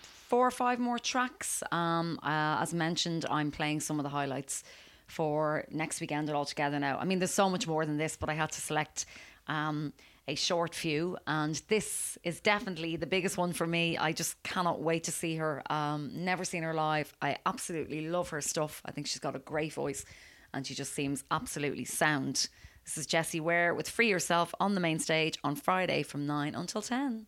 four or five more tracks. Um, uh, as mentioned, I'm playing some of the highlights for next weekend at All Together Now. I mean, there's so much more than this, but I had to select. Um, a short few, and this is definitely the biggest one for me. I just cannot wait to see her. Um, never seen her live. I absolutely love her stuff. I think she's got a great voice, and she just seems absolutely sound. This is Jessie Ware with Free Yourself on the main stage on Friday from 9 until 10.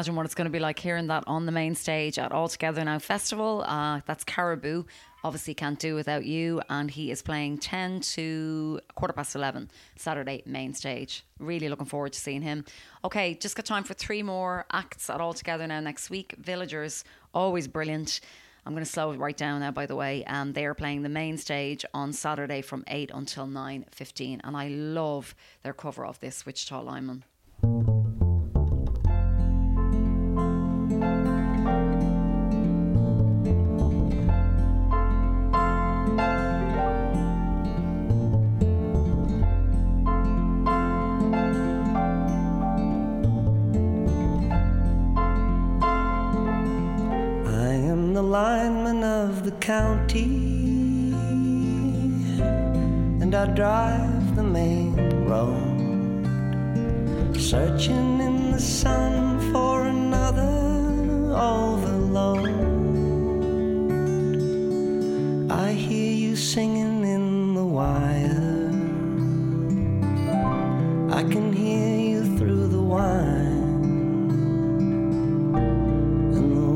Imagine what it's going to be like hearing that on the main stage at All Together Now Festival. Uh, that's Caribou. Obviously, can't do without you. And he is playing 10 to quarter past 11 Saturday main stage. Really looking forward to seeing him. Okay, just got time for three more acts at All Together Now next week. Villagers, always brilliant. I'm going to slow it right down now, by the way. Um, they are playing the main stage on Saturday from 8 until 9.15. And I love their cover of this Wichita Lineman. Lineman of the county, and I drive the main road, searching in the sun for another overload. I hear you singing in the wire, I can hear you through the wine. And the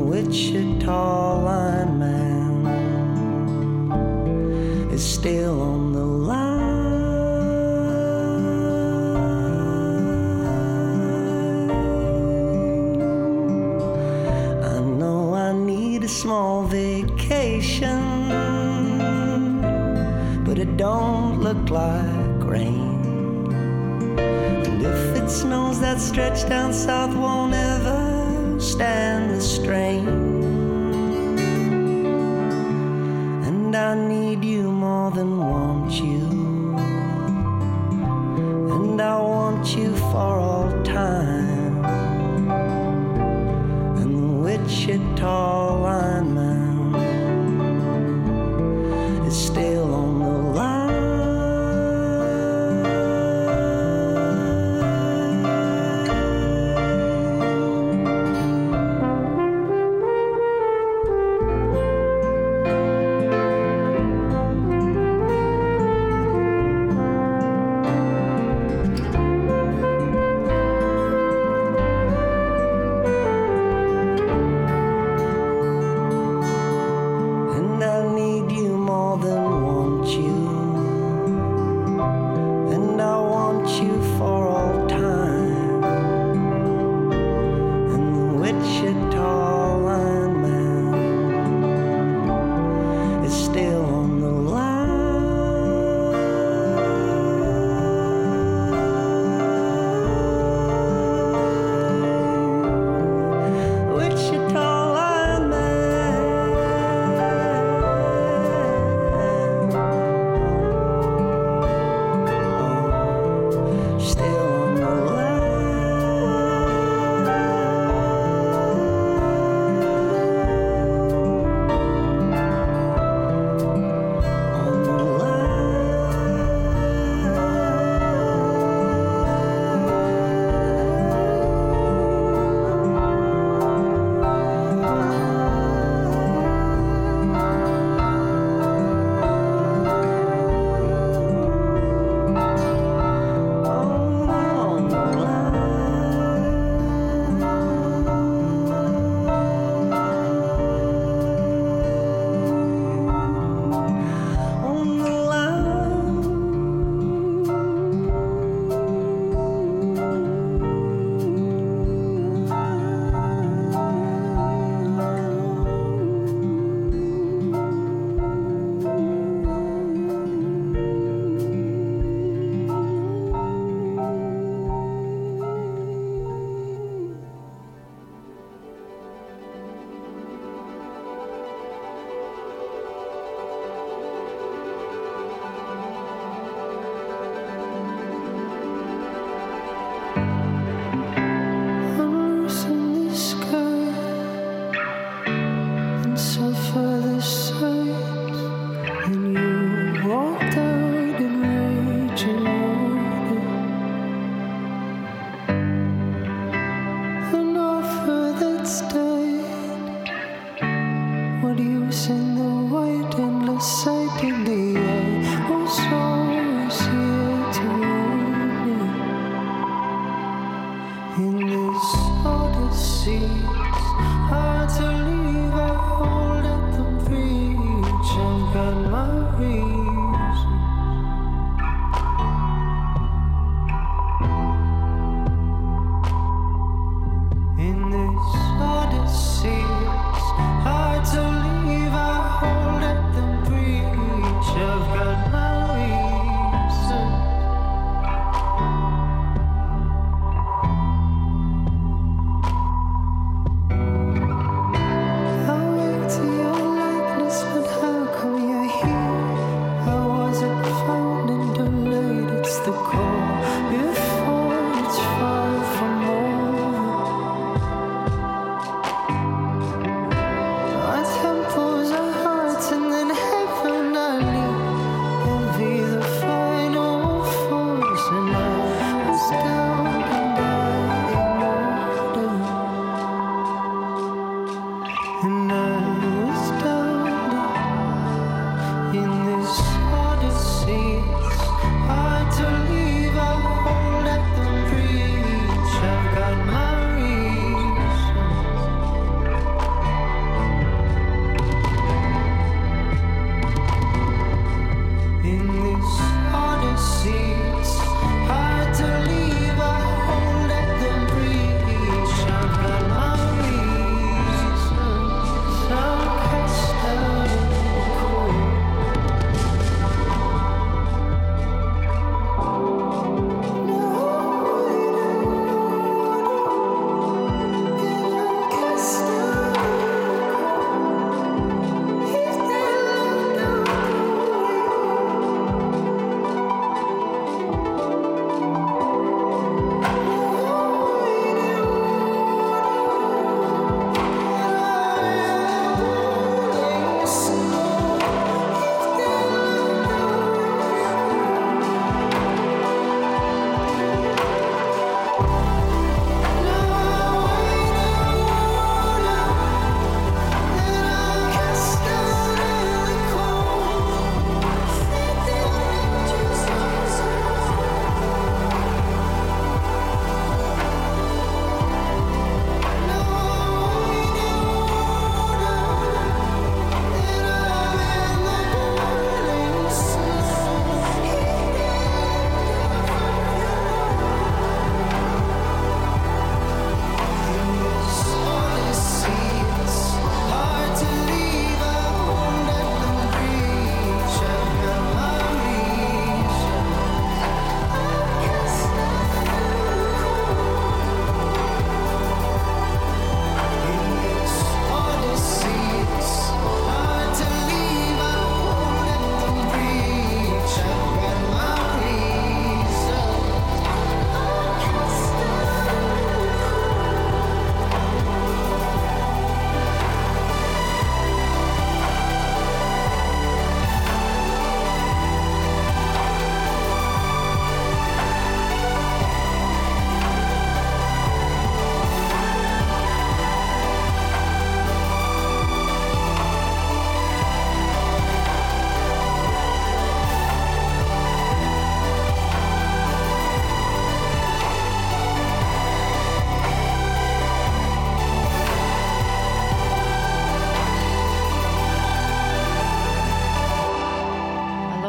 Wichita lineman is still on the line. I know I need a small vacation, but it don't look like rain. And if it snows, that stretch down south won't ever stand the strain. and I need you more than want you. And I want you for all time. And Wichita.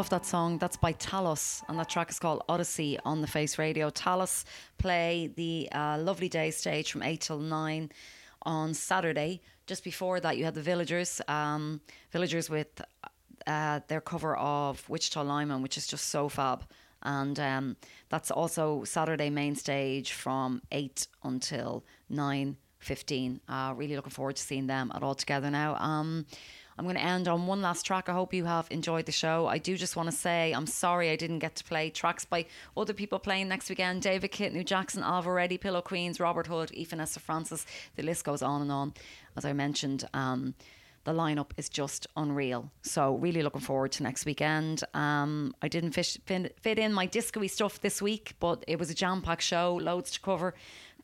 That song. That's by Talos, and that track is called Odyssey on the Face Radio. Talos play the uh, Lovely Day stage from 8 till 9 on Saturday. Just before that, you had the Villagers, um, Villagers with uh, their cover of Wichita Lineman, which is just so fab. And um, that's also Saturday main stage from 8 until 9.15. Uh, really looking forward to seeing them at All Together now. Um, I'm going to end on one last track. I hope you have enjoyed the show. I do just want to say I'm sorry I didn't get to play tracks by other people playing next weekend. David Kitney, Jack Savoretti, Pillow Queens, Robert Hood, Vanessa Francis. The list goes on and on. As I mentioned, um, the lineup is just unreal. So really looking forward to next weekend. Um, I didn't fit in my disco stuff this week, but it was a jam packed show, loads to cover.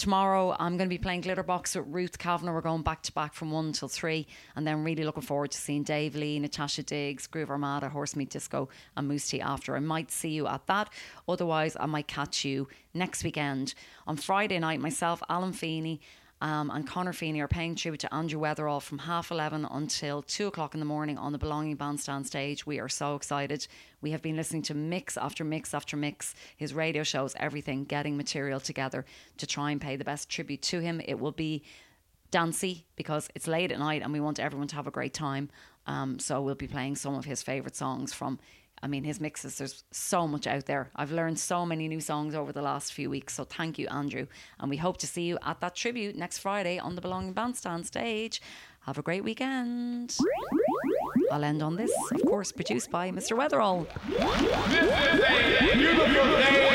Tomorrow I'm going to be playing Glitterbox with Ruth Kavanagh. We're going back to back from one till three, and then really looking forward to seeing Dave Lee, Natasha Diggs, Groove Armada, Horse Meat Disco, and Moose Tea after. I might see you at that. Otherwise, I might catch you next weekend on Friday night. Myself, Alan Feeney um, and Connor Feeney are paying tribute to Andrew Weatherall from half 11 until 2 o'clock in the morning on the Belonging Bandstand stage. We are so excited. We have been listening to mix after mix after mix, his radio shows, everything, getting material together to try and pay the best tribute to him. It will be dancey because it's late at night and we want everyone to have a great time. Um, so we'll be playing some of his favourite songs from I mean, his mixes, there's so much out there. I've learned so many new songs over the last few weeks. So thank you, Andrew. And we hope to see you at that tribute next Friday on the Belonging Bandstand stage. Have a great weekend. I'll end on this, of course, produced by Mr. Weatherall. This is a beautiful day